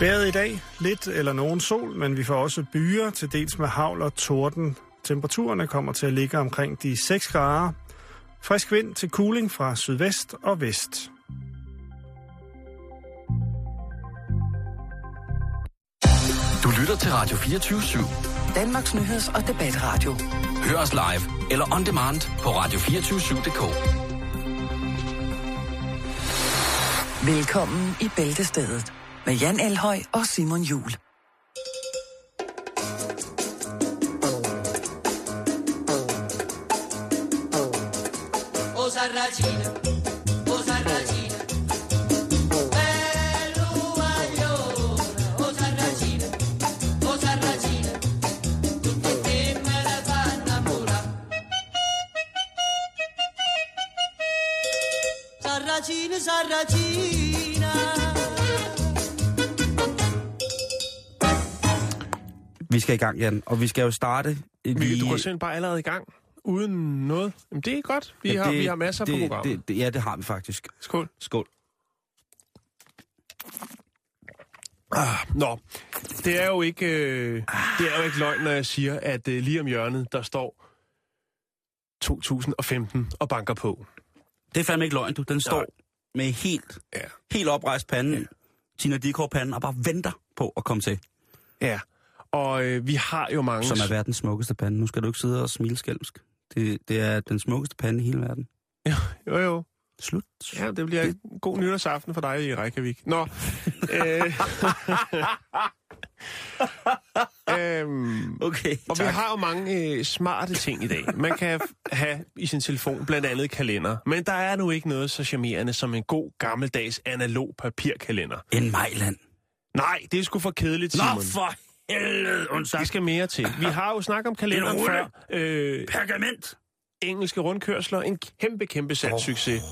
Vejret i dag, lidt eller nogen sol, men vi får også byer, til dels med havl og torden. Temperaturerne kommer til at ligge omkring de 6 grader. Frisk vind til cooling fra sydvest og vest. Du lytter til Radio 24 /7. Danmarks Nyheds- og Debatradio. Hør os live eller on demand på radio247.dk. Velkommen i Bæltestedet med Jan Elhøj og Simon Jul. Rosarracina skal i gang, Jan, og vi skal jo starte Vi, lige... du går simpelthen bare allerede i gang, uden noget. Jamen, det er godt. Vi, har, vi har masser det, på programmet. det, det, Ja, det har vi faktisk. Skål. Skål. Ah, nå, det er jo ikke, øh, det er jo ikke løgn, når jeg siger, at øh, lige om hjørnet, der står 2015 og banker på. Det er fandme ikke løgn, du. Den står Nej. med helt, Ja. helt oprejst panden, ja. Tina Dickow panden, og bare venter på at komme til. Ja, og øh, vi har jo mange... Som er verdens smukkeste pande. Nu skal du ikke sidde og smile skælmsk. Det, det er den smukkeste pande i hele verden. Jo, jo. Slut. Ja, det bliver en god nytårsaften for dig i Reykjavik. Nå. øh, øhm, Okay, Og vi har jo mange øh, smarte ting i dag. Man kan have i sin telefon blandt andet kalender. Men der er nu ikke noget så charmerende som en god gammeldags analog papirkalender. En Mejland. Nej, det er sgu for kedeligt, Simon. Nå, for helvede, Der undskyld. skal mere til. Vi har jo snakket om kalenderen før. Øh, Pergament. engelske rundkørsler. En kæmpe, kæmpe salgssucces.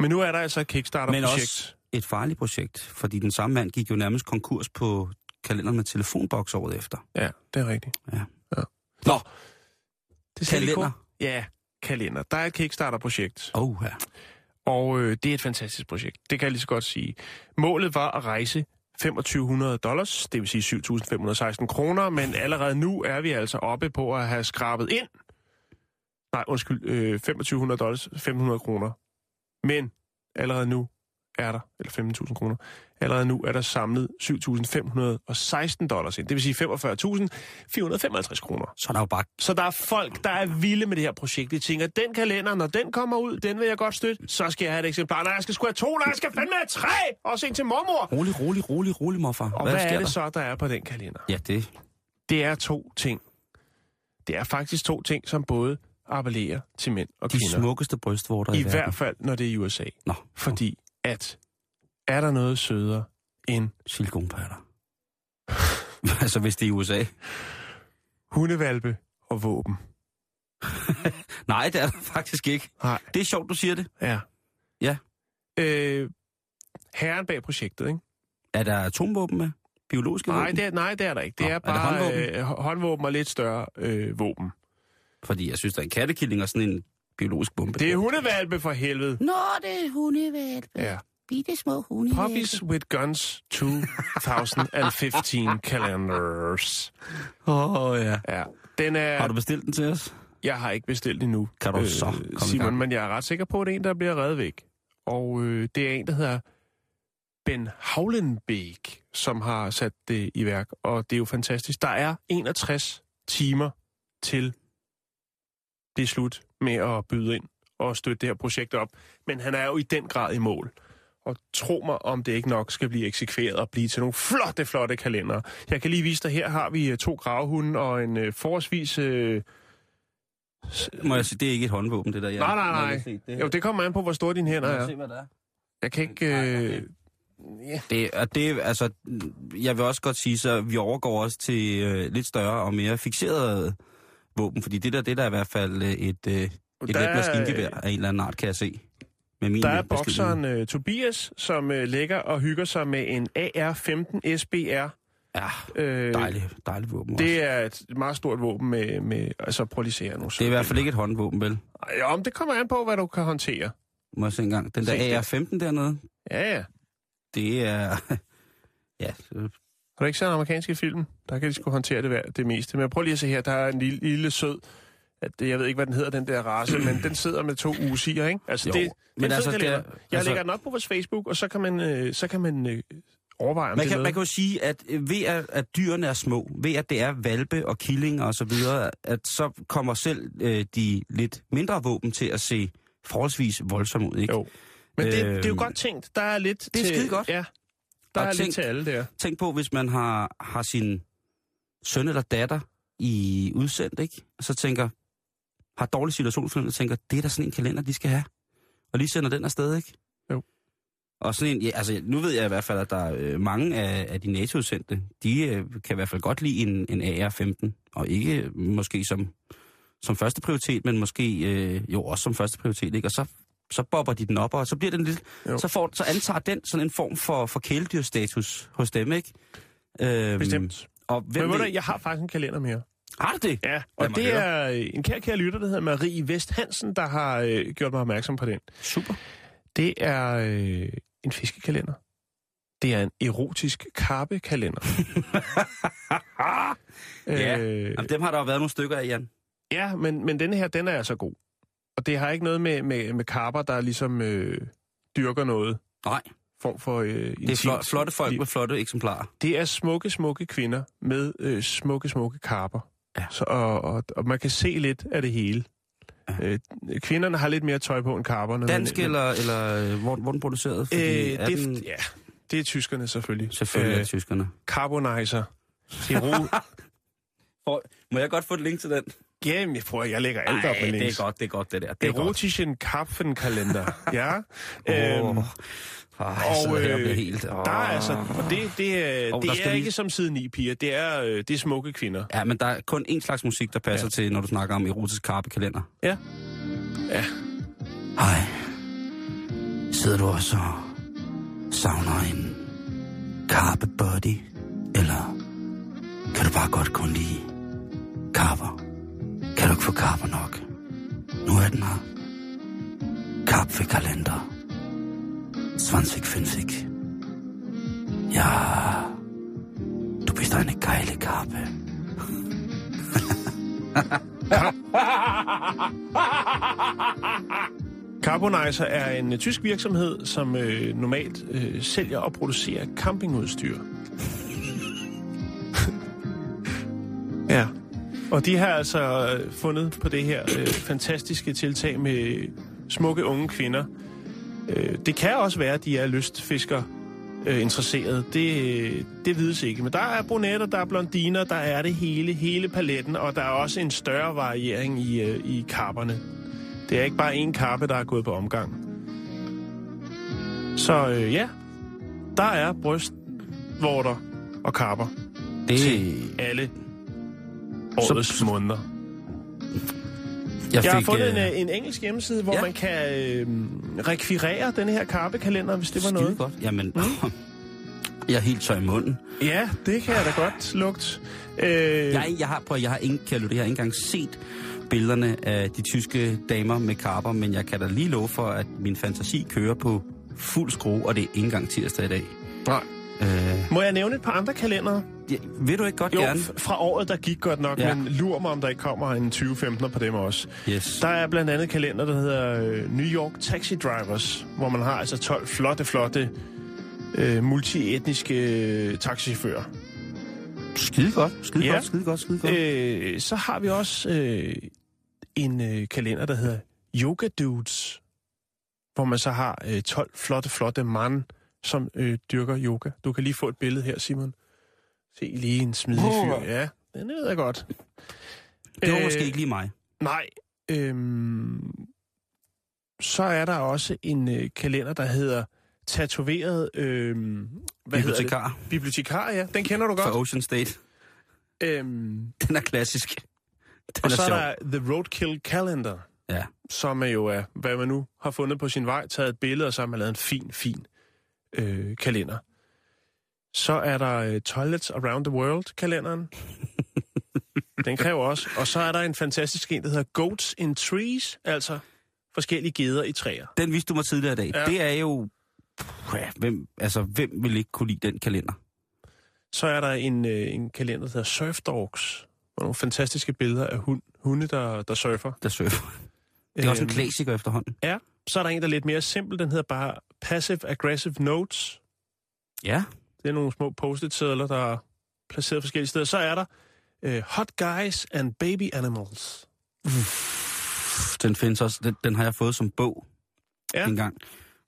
Men nu er der altså et Men Kickstarter-projekt. også et farligt projekt, fordi den samme mand gik jo nærmest konkurs på kalenderen med telefonboks året efter. Ja, det er rigtigt. Ja. ja. Nå, Det ser lidt kalender. kort- Ja, kalender. Der er et Kickstarter-projekt. Oh, ja. Og øh, det er et fantastisk projekt. Det kan jeg lige så godt sige. Målet var at rejse 2500 dollars, det vil sige 7.516 kroner, men allerede nu er vi altså oppe på at have skrabet ind. Nej, undskyld, øh, 2500 dollars, 500 kroner. Men allerede nu er der, eller 15.000 kroner, allerede nu er der samlet 7.516 dollars ind. Det vil sige 45.455 kroner. Så er der jo bare Så der er folk, der er vilde med det her projekt. De tænker, den kalender, når den kommer ud, den vil jeg godt støtte. Så skal jeg have et eksemplar. Nej, jeg skal sgu have to, nej, jeg skal fandme have tre. Også en til mormor. rolig, rolig, rolig, rolig, morfar. Og hvad, hvad er det der? så, der er på den kalender? Ja, det, Det er to ting. Det er faktisk to ting, som både appellerer til mænd og de kvinder. smukkeste brystvorter i, I verden. hvert fald, når det er i USA. Nå, Fordi at, er der noget sødere end silikonpatter. altså, hvis det er i USA. hundevalpe og våben? Nej, det er der faktisk ikke. Nej. Det er sjovt, du siger det. Ja. Ja. Øh, herren bag projektet, ikke? Er der atomvåben med? Biologiske Nej, våben? det er, nej, det er der ikke. Det Nå, er er bare håndvåben? øh, håndvåben og lidt større øh, våben. Fordi jeg synes, der er en kattekilling og sådan en biologisk bombe. Det er hundevalpe for helvede. Nå, det er hundevalpe. Ja. Bitte små hundevalpe. Puppies with Guns 2015 calendars. Åh, oh, ja. Ja, den er... Har du bestilt den til os? Jeg har ikke bestilt endnu, Kan du så komme Simon, men jeg er ret sikker på, at det er en, der bliver reddet væk. Og øh, det er en, der hedder Ben Havlenbeek, som har sat det i værk, og det er jo fantastisk. Der er 61 timer til det er slut med at byde ind og støtte det her projekt op. Men han er jo i den grad i mål. Og tro mig, om det ikke nok skal blive eksekveret og blive til nogle flotte, flotte kalendere. Jeg kan lige vise dig, her har vi øh, to gravhunde og en øh, forholdsvis... Øh, Må jeg sige, det er ikke et håndvåben, det der. Jeg, Nej, nej, jeg nej. det, jo, det kommer an på, hvor store dine hænder er. se, hvad det er. Jeg kan ikke... Øh, ja. Det, og det, altså, jeg vil også godt sige, så vi overgår også til øh, lidt større og mere fixerede våben, fordi det der, det der er i hvert fald øh, et, øh, et Der let maskingevær af en eller anden art, kan jeg se. Med min Der er beskedne- bokseren øh, Tobias, som øh, ligger og hygger sig med en AR-15 SBR. Ja, Øh, dejligt, dejligt våben også. Det er et meget stort våben med... med altså, prøv lige se her nu. Det er i hvert fald ikke et håndvåben, vel? Ja, om det kommer an på, hvad du kan håndtere. Må jeg se engang. Den Se der AR-15 dernede, Ja, ja. det er... Ja, så, Har du ikke en amerikanske film? Der kan de sgu håndtere det, det meste. Men prøv lige at se her, der er en lille, lille sød, at, jeg ved ikke, hvad den hedder, den der race, men den sidder med to usiger, ikke? Altså, Jo, det, men altså, det er- jeg altså- lægger den op på vores Facebook, og så kan man, øh, så kan man øh, overveje, om man, det er kan, noget. man kan jo sige, at øh, ved at, at dyrene er små, ved at det er valpe og killinger og så videre, at så kommer selv øh, de lidt mindre våben til at se forholdsvis voldsomme ud, ikke? Jo. Men det, det er jo Øhm, godt tænkt. Der er lidt det er til, skide godt. Ja, der Og er tænk- lidt til alle der. Tænk på, hvis man har, har sin søn eller datter i udsendt, ikke? Og så tænker, har dårlig situationsfornemmelse, tænker, det er da sådan en kalender, de skal have. Og lige sender den afsted, ikke? Jo. Og sådan en, ja, altså nu ved jeg i hvert fald, at der er øh, mange af, af de NATO-udsendte, de øh, kan i hvert fald godt lide en, en AR-15, og ikke øh, måske som, som første prioritet, men måske øh, jo også som første prioritet, ikke? Og så, så bobber de den op, og så bliver den lidt, Jo. så, får, så antager den sådan en form for, for kæledyrstatus hos dem, ikke? Øhm, Bestemt. Og Men hvem ved du, ved, jeg har faktisk en kalender mere. har du det? Ja, og det høre. er øh, en kær, kær lytter, der hedder Marie Vest Hansen, der har øh, gjort mig opmærksom på den. Super. Det er øh, en fiskekalender. Det er en erotisk karpekalender. Ja. øh, Jamen, dem har der jo været nogle stykker af, Jan. ja, men, men denne her, den er altså god. Og det har ikke noget med, med, med karper, der ligesom øh, dyrker noget Nej, form for... Øh, det er flot, flotte folk med flotte eksemplarer. Det er smukke, smukke kvinder med øh, smukke, smukke karper. Ja. Så, og, og, og man kan se lidt af det hele. Øh, kvinderne har lidt mere tøj på end karperne. Dansk men, eller, eller øh, hvor, hvor er den produceret? Øh, Fordi er det, den, ja, det er tyskerne selvfølgelig. selvfølgelig er Øh, tyskerne. Carbonizer. Hero. Må jeg godt få et link til den? Jamen, jeg prøver, jeg lægger alt op med det er godt, det er godt, det der. Det er. Erotischen Karpfenkalender. ja. Øhm, Ej, sidder her og øh, helt... der er altså, og det, det, er, der det er lige- ikke som side 9 piger, det er, øh, det er smukke kvinder. Ja, men der er kun én slags musik, der passer Ja. til, når du snakker om erotisk karpekalender. Ja. Ja. Hej. Sidder du også og savner en karpe buddy? Eller kan du bare godt kun lide karper? Kan du ikke få karper nok? Nu er den her. Karpvekalender. 2050. Ja, du bist eine geile Karpe. Carbonizer er en øh, tysk virksomhed, som øh, normalt øh, sælger og producerer campingudstyr. Og de har altså øh, fundet på det her øh, fantastiske tiltag med smukke unge kvinder. Øh, det kan også være, at de er lystfisker øh, interesseret. Det, øh, det vides ikke. Men der er brunetter, der er blondiner, der er det hele, hele paletten, og der er også en større variering i, øh, i karperne. Det er ikke bare én karpe, der er gået på omgang. Så øh, ja, der er brystvorter og karper Det, til alle årets måneder. jeg, Jeg har fik, fundet øh, en, øh, en engelsk hjemmeside, hvor ja. man kan øh, rekvirere den her karpekalender, hvis det var skide noget. godt. Jamen, jeg er helt tør i munden. Ja, det kan jeg da godt lugte. Øh, Jeg, jeg har, prøv, jeg har ingen, det, jeg har ikke engang set billederne af de tyske damer med karper, men jeg kan da lige love for, at min fantasi kører på fuld skrue, og det er ikke engang tirsdag i dag. Nej. Øh, Må jeg nævne et par andre kalendere? Ja, vil du ikke godt Jo, gerne? fra året, der gik godt nok, Ja. men lur mig, om der ikke kommer en 2015 på dem også. Yes. Der er blandt andet kalender, der hedder øh, New York Taxi Drivers, hvor man har altså 12 flotte, flotte øh, multietniske øh, taxichauffører. Skide godt, skide Ja. godt, skide godt, skide godt. Øh, så har vi også øh, en øh, kalender, der hedder Yoga Dudes, hvor man så har øh, 12 flotte, flotte mand, som øh, dyrker yoga. Du kan lige få et billede her, Simon. Se lige en smidig fyr. Ja, den ved jeg godt. det var øh, måske ikke lige mig. Nej. Øhm, så er der også en øh, kalender, der hedder Tatoveret... Øhm, hvad hedder Bibliotekar det? Bibliotekar, ja. Den kender du fra godt. Ocean State. Øhm, Den er klassisk. Den og er så sjov. er der The Roadkill Calendar, Ja. som er jo er, hvad man nu har fundet på sin vej, taget et billede, og så har man lavet en fin, fin øh, kalender. Så er der øh, Toilets Around the World-kalenderen. Den kræver også. Og så er der en fantastisk en, der hedder Goats in Trees, altså forskellige geder i træer. Den viste du mig tidligere i dag. Ja. Det er jo... Ja, hvem, altså, hvem vil ikke kunne lide den kalender? Så er der en, øh, en kalender, der hedder Surf Dogs. Og nogle fantastiske billeder af hund, hunde, der, der surfer. Der surfer. Det er også en Øhm, klassiker efterhånden. Ja, så er der en, der er lidt mere simpel. Den hedder bare Passive Aggressive Notes. Ja. Det er nogle små post-it-sedler, der er placeret forskellige steder. Så er der øh, Hot Guys and Baby Animals. Den findes også. Den, den har jeg fået som bog Ja. en gang.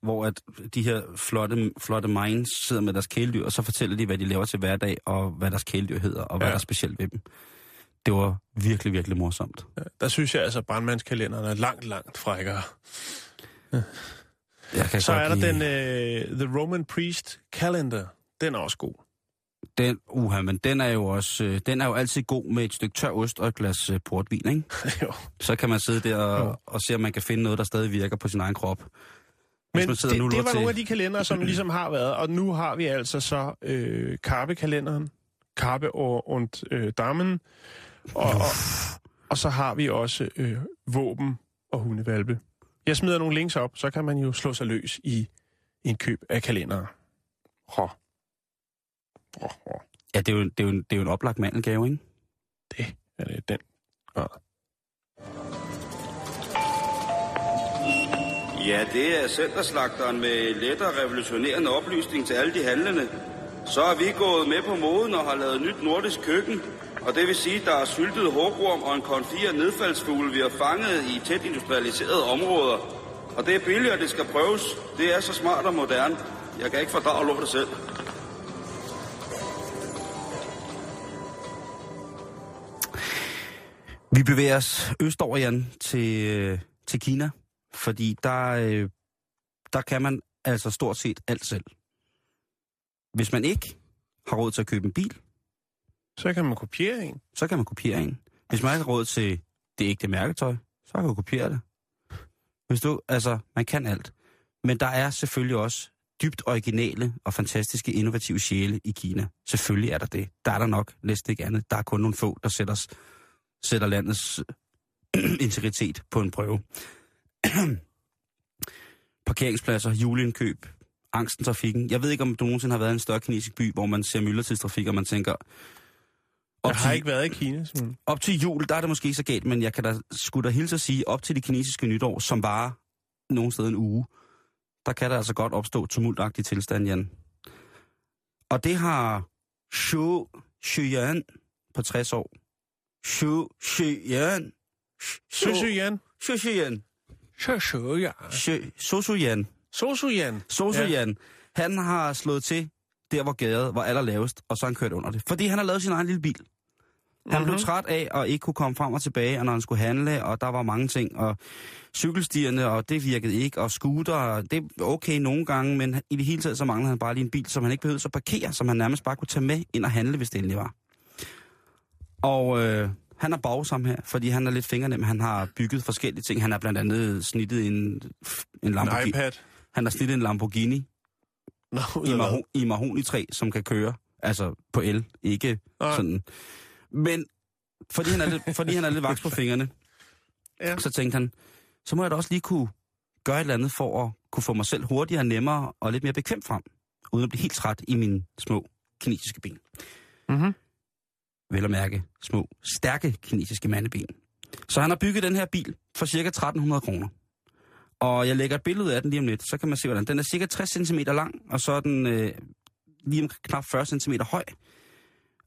Hvor at de her flotte, flotte minds sidder med deres kæledyr, og så fortæller de, hvad de laver til hverdag, og hvad deres kæledyr hedder, og hvad Ja. der er specielt ved dem. Det var virkelig, virkelig morsomt. Der synes jeg altså, at brandmandskalenderen er langt, langt frækkere. Jeg kan Så er der lide- den øh, The Roman Priest Calendar. Den er også god. Den, uha, men den er jo også, øh, den er jo altid god med et stykke tør ost og et glas øh, portvin, ikke? jo. Så kan man sidde der Jo. og, og se, om man kan finde noget, der stadig virker på sin egen krop. Men det, nu det var til- nogle af de kalendere, som ligesom har været. Og nu har vi altså så øh, Karpe-kalenderen. Karpe og, und øh, Damen. Og, og, og så har vi også øh, våben og hundevalpe. Jeg smider nogle links op, så kan man jo slå sig løs i en køb af kalendere. Hå. Ja, det er, jo, det, er jo, det er jo en oplagt mandelgave, ikke? Det er det den. grad. Ja, det er centerslagteren med let og revolutionerende oplysning til alle de handlende. Så er vi gået med på moden og har lavet nyt nordisk køkken. Og det vil sige, at der er syltet hårorm og en konfi af nedfaldsfugle, vi har fanget i tæt industrialiserede områder. Og det er billigt, og det skal prøves. Det er så smart og moderne. Jeg kan ikke fordrage lortet selv. Vi bevæger os østover, Jan, til, øh, til Kina, fordi der, øh, der kan man altså stort set alt selv. Hvis man ikke har råd til at købe en bil, Så kan man kopiere en. så kan man kopiere en. Hvis man ikke har råd til det ægte mærketøj, så kan man kopiere det. Hvis du, altså, man kan alt. Men der er selvfølgelig også dybt originale og fantastiske innovative sjæle i Kina. Selvfølgelig er der det. Der er der nok næsten ikke andet. Der er kun nogle få, der sætter, s- sætter landets integritet på en prøve. Parkeringspladser, juleindkøb, angsten trafikken. Jeg ved ikke, om du nogensinde har været i en større kinesisk by, hvor man ser myldretidstrafik, og man tænker... Jeg op har til- ikke været i Kina. Sådan. op til jul, der er det måske ikke så galt, men jeg kan da skulle da hilse at sige, op til det kinesiske nytår, som bare nogen sted en uge, der kan der altså godt opstå tumultagtig tilstand, Jan. Og det har Xu Xuyan på 60 år. Xu Xuyan. Sosu Jan. Xu Xuyan. Sosu Jan. Sosu Jan. Sosu Jan. Sosu Ja. Jan. Han har slået til der, hvor gaden var allerlavest, og så han kørt under det. Fordi han har lavet sin egen lille bil. Han Mhm. blev træt af at ikke kunne komme frem og tilbage, og når han skulle handle, og der var mange ting, og cykelstierne, og det virkede ikke, og scooter, det er okay nogle gange, men i det hele taget så manglede han bare lige en bil, som han ikke behøvede at parkere, som han nærmest bare kunne tage med ind og handle, hvis det endelig var. Og øh, han er bagsom her, fordi han er lidt fingernem. Han har bygget forskellige ting. Han har blandt andet snittet en, en En Lamborghini. iPad. Han har snittet en Lamborghini Nå, i, maho- i mahonitræ, som kan køre, altså på el, ikke Nej. sådan. Men fordi han er lidt, fordi han er lidt vaks på fingrene, Ja. så tænkte han, så må jeg da også lige kunne gøre et eller andet for at kunne få mig selv hurtigere, nemmere og lidt mere bekvemt frem, uden at blive helt træt i mine små kinesiske ben. Mm-hmm. Vel at mærke små, stærke kinesiske mandeben. Så han har bygget den her bil for cirka 1300 kroner. Og jeg lægger et billede af den lige om lidt, så kan man se, hvordan den er cirka 60 cm lang, og så er den øh, lige om knap 40 cm høj.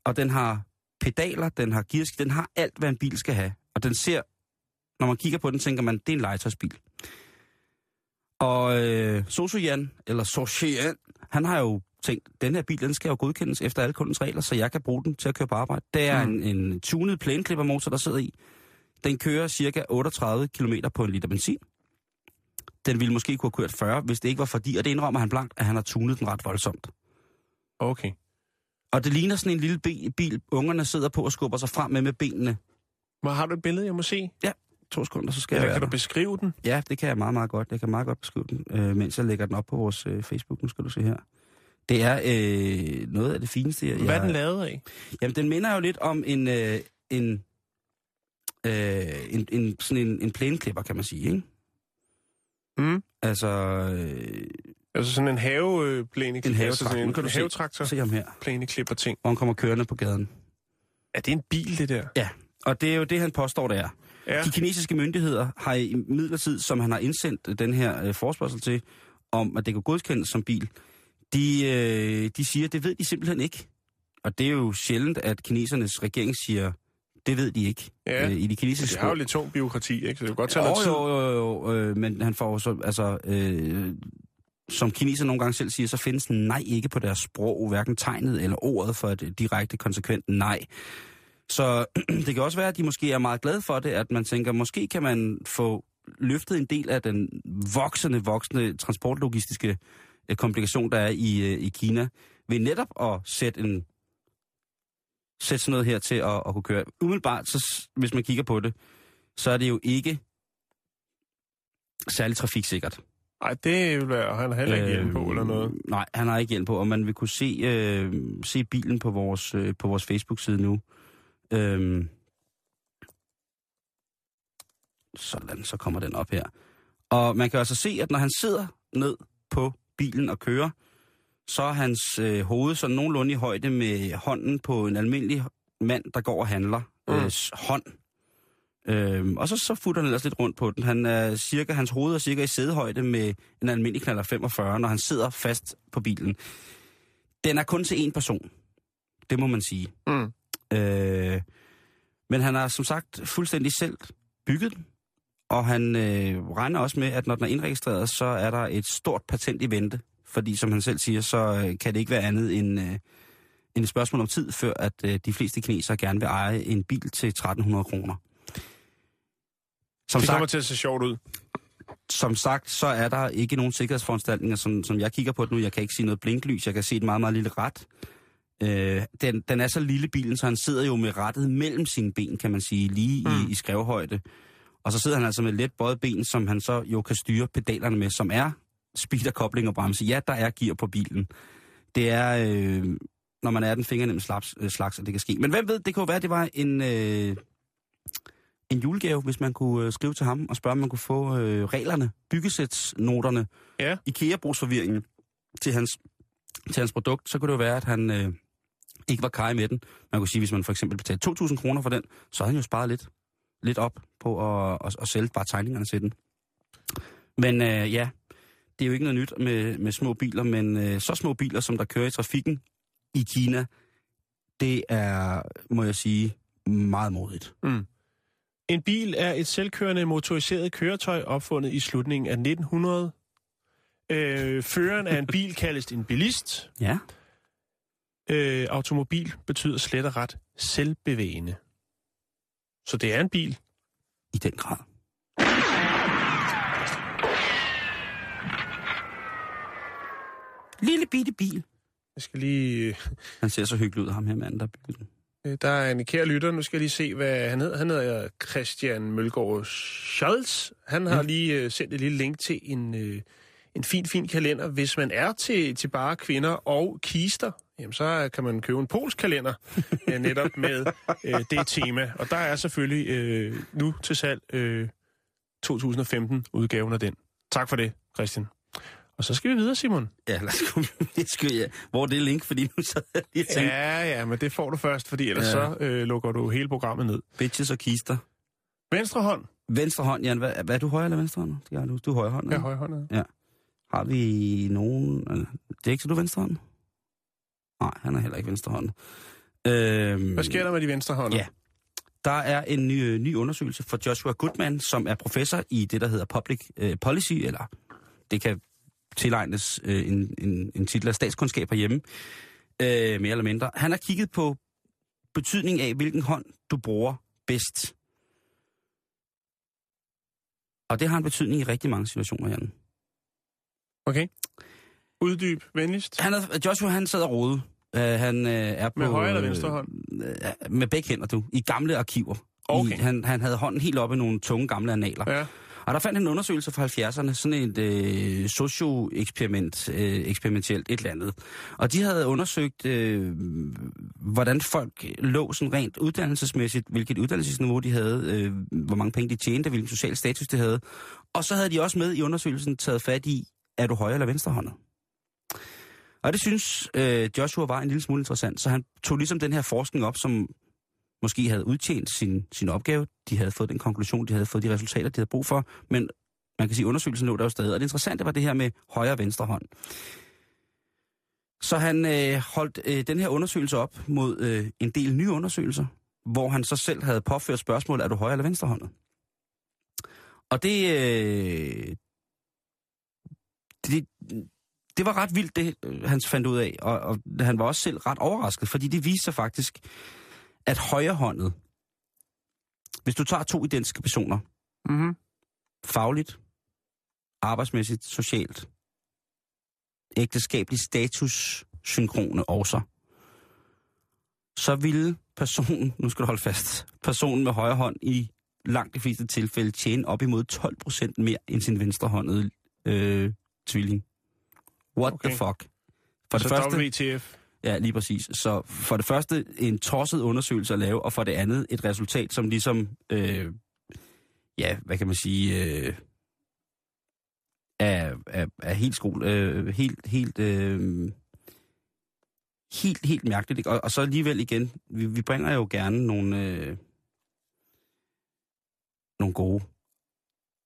Og den har pedaler, den har gearsk, den har alt, hvad en bil skal have. Og den ser, når man kigger på den, tænker man, det er en legetøjsbil. Og øh, Sosu Jan, eller Sosu Jan, han har jo tænkt, den her bil, den skal jo godkendes efter alle kundens regler, så jeg kan bruge den til at køre på arbejde. Det er Mm. en, en tunet plæneklippermotor, der sidder i. Den kører cirka 38 km på en liter benzin. Den ville måske kunne have kørt 40, hvis det ikke var fordi, og det indrømmer han blankt, at han har tunet den ret voldsomt. Okay. Og det ligner sådan en lille bil, ungerne sidder på og skubber sig frem med med benene. Men har du et billede, jeg må se? To sekunder, så skal Eller jeg kan du beskrive den? Ja, det kan jeg meget, meget godt. Jeg kan meget godt beskrive den, øh, mens jeg lægger den op på vores øh, Facebook. Nu skal du se her. Det er øh, noget af det fineste, jeg... Hvad er den lavet af? Jamen, den minder jo lidt om en... Øh, en øh, en, en, sådan en, en plæneklipper, kan man sige, ikke? Mm. Altså, øh, Altså sådan en haveplæne, En havetraktor. altså sådan Nu kan en du se- havetraktor, Se ham her, plæneklipper ting. hvor han kommer kørende på gaden. Er det en bil, det der? Ja, og det er jo det, han påstår, det er. Ja. De kinesiske myndigheder har i midlertid, som han har indsendt øh, den her øh, forspørgsel til, om at det kan godkendes som bil, de, øh, de siger, det ved de simpelthen ikke. Og det er jo sjældent, at kinesernes regering siger, det ved de ikke. Ja. Øh, I de kinesiske Det har jo lidt tung byråkrati, ikke? Så det kan godt tage noget tid. jo, jo, jo, jo, øh, men han får jo så, altså, øh, som kineser nogle gange selv siger, så findes nej ikke på deres sprog, hverken tegnet eller ordet for et direkte konsekvent nej. Så det kan også være, at de måske er meget glade for det, at man tænker, måske kan man få løftet en del af den voksende, voksende transportlogistiske komplikation, der er i, øh, i Kina, ved netop at sætte en sætte sådan noget her til at, at kunne køre. Umiddelbart, så, hvis man kigger på det, så er det jo ikke særlig trafiksikkert. Nej, det være, han har heller ikke hjelm på eller noget. Nej, han har ikke hjelm på, og man vil kunne se, øh, se bilen på vores, øh, på vores Facebook-side nu. Øhm, sådan, så kommer den op her. Og man kan altså se, at når han sidder ned på bilen og kører, så er hans øh, hoved sådan nogenlunde i højde med hånden på en almindelig mand, der går og handler. Mm. Øh, hånd. Øhm, og så, så futter han ellers lidt rundt på den. Han er cirka, hans hoved er cirka i sædehøjde med en almindelig knaller 45, når han sidder fast på bilen. Den er kun til én person. Det må man sige. Mm. Øh, men han har som sagt fuldstændig selv bygget den. Og han øh, regner også med, at når den er indregistreret, så er der et stort patent i vente. Fordi som han selv siger, så øh, kan det ikke være andet end, øh, end et spørgsmål om tid, før at øh, de fleste kinesere gerne vil eje en bil til 1300 kroner. Som Det sagt, kommer til at se sjovt ud. som sagt, så er der ikke nogen sikkerhedsforanstaltninger, som, som jeg kigger på det nu. Jeg kan ikke se noget blinklys. Jeg kan se et meget, meget lille ret. Øh, den, den er så lille bilen, så han sidder jo med rettet mellem sine ben, kan man sige, lige mm. i, i skrevhøjde. Og så sidder han altså med let bøjet ben, som han så jo kan styre pedalerne med, som er speeder, kobling og bremse. Ja, der er gear på bilen. Det er, øh, når man er den fingernem slags, øh, slags, at det kan ske. Men hvem ved, det kunne være, at det var en, øh, en julegave, hvis man kunne øh, skrive til ham og spørge, om man kunne få øh, reglerne, byggesætsnoterne, Ja. IKEA-brugsforvirringen til hans, til hans produkt, så kunne det jo være, at han øh, ikke var kaj med den. Man kunne sige, hvis man for eksempel betalte 2.000 kroner for den, så havde han jo sparet lidt, lidt op på at, at, at sælge bare tegningerne til den. Men øh, ja, det er jo ikke noget nyt med, med små biler, men øh, så små biler, som der kører i trafikken i Kina, det er, må jeg sige, meget modigt. Mm. En bil er et selvkørende motoriseret køretøj opfundet i slutningen af 1900. Øh, føreren af en bil kaldes en bilist. Ja. Øh, automobil betyder slet og ret selvbevægende. Så det er en bil. I den grad. Lille bitte bil. Jeg skal lige... Han ser så hyggelig ud, ham her mand, der bygget den. Øh, der er en kære lytter. Nu skal jeg lige se, hvad han hedder. Han hedder Christian Mølgaard Scholz. Han har Ja. lige øh, sendt et lille link til en, øh, en fin, fin kalender. Hvis man er til, til bare kvinder og kister, jamen så kan man købe en polsk kalender øh, netop med øh, det tema. Og der er selvfølgelig øh, nu til salg øh, 2015-udgaven af den. Tak for det, Christian. Og så skal vi videre, Simon. Ja, lad os gå. Jeg skal, ja. Hvor er det link? Fordi nu jeg lige og tænkte, ja. Ja, ja, men det får du først, fordi ellers Ja. ja. så øh, lukker du hele programmet ned. bitches og kister. Venstre hånd. Venstre hånd, Jan. Hvad, hvad er du højre eller venstre hånd? Ja, du, du er højre hånd. Ja, højre hånd. Har vi nogen... Det er ikke så, du venstre hånd? Nej, han er heller ikke venstre hånd. Øhm, Hvad sker der med de venstre hånd? Ja. Der er en ny, ny undersøgelse for Joshua Goodman, som er professor i det, der hedder Public øh, Policy, eller det kan tilegnes øh, en, en, en titel af statskundskab herhjemme, øh, mere eller mindre. Han har kigget på betydning af, hvilken hånd du bruger bedst. Og det har en betydning i rigtig mange situationer, Jan. Okay. Uddyb venligst. Han er, Joshua, han sidder og rode. Uh, han uh, er på... Med højre eller venstre hånd? Uh, med begge hænder, du. I gamle arkiver. Okay. I, han, han havde hånden helt oppe i nogle tunge gamle analer. Ja. Og der fandt han en undersøgelse fra 70'erne, sådan et øh, socio-eksperiment, øh, eksperimentelt et eller andet. Og de havde undersøgt, øh, hvordan folk lå sådan rent uddannelsesmæssigt, hvilket uddannelsesniveau de havde, øh, hvor mange penge de tjente, hvilken social status de havde. Og så havde de også med i undersøgelsen taget fat i, er du højre eller venstrehåndet? Og det synes øh, Joshua var en lille smule interessant, så han tog ligesom den her forskning op, som måske havde udtjent sin, sin opgave. De havde fået den konklusion, de havde fået de resultater, de havde brug for, men man kan sige, at undersøgelsen lå der jo stadig. Og det interessante var det her med højre og venstre hånd. Så han øh, holdt øh, den her undersøgelse op mod øh, en del nye undersøgelser, hvor han så selv havde påført spørgsmål, er du højre eller venstre håndet? Og det, øh, det, det var ret vildt, det øh, han fandt ud af, og, og han var også selv ret overrasket, fordi det viste sig faktisk, at højrehåndet, hvis du tager to identiske personer, Mm-hmm. fagligt, arbejdsmæssigt, socialt, ægteskabelig status, synkrone også, så ville personen, nu skal du holde fast, personen med højre hånd i langt de fleste tilfælde tjene op imod 12 procent mere end sin venstrehåndede øh, tvilling. What okay. the fuck? For det Så første, WTF. ja, lige præcis. Så for det første en tosset undersøgelse at lave, og for det andet et resultat, som ligesom, øh, ja, hvad kan man sige, øh, er, er, er helt skole, øh, helt, helt, øh, helt, helt mærkeligt. Ikke? Og, og så alligevel igen, vi, vi bringer jo gerne nogle, øh, nogle gode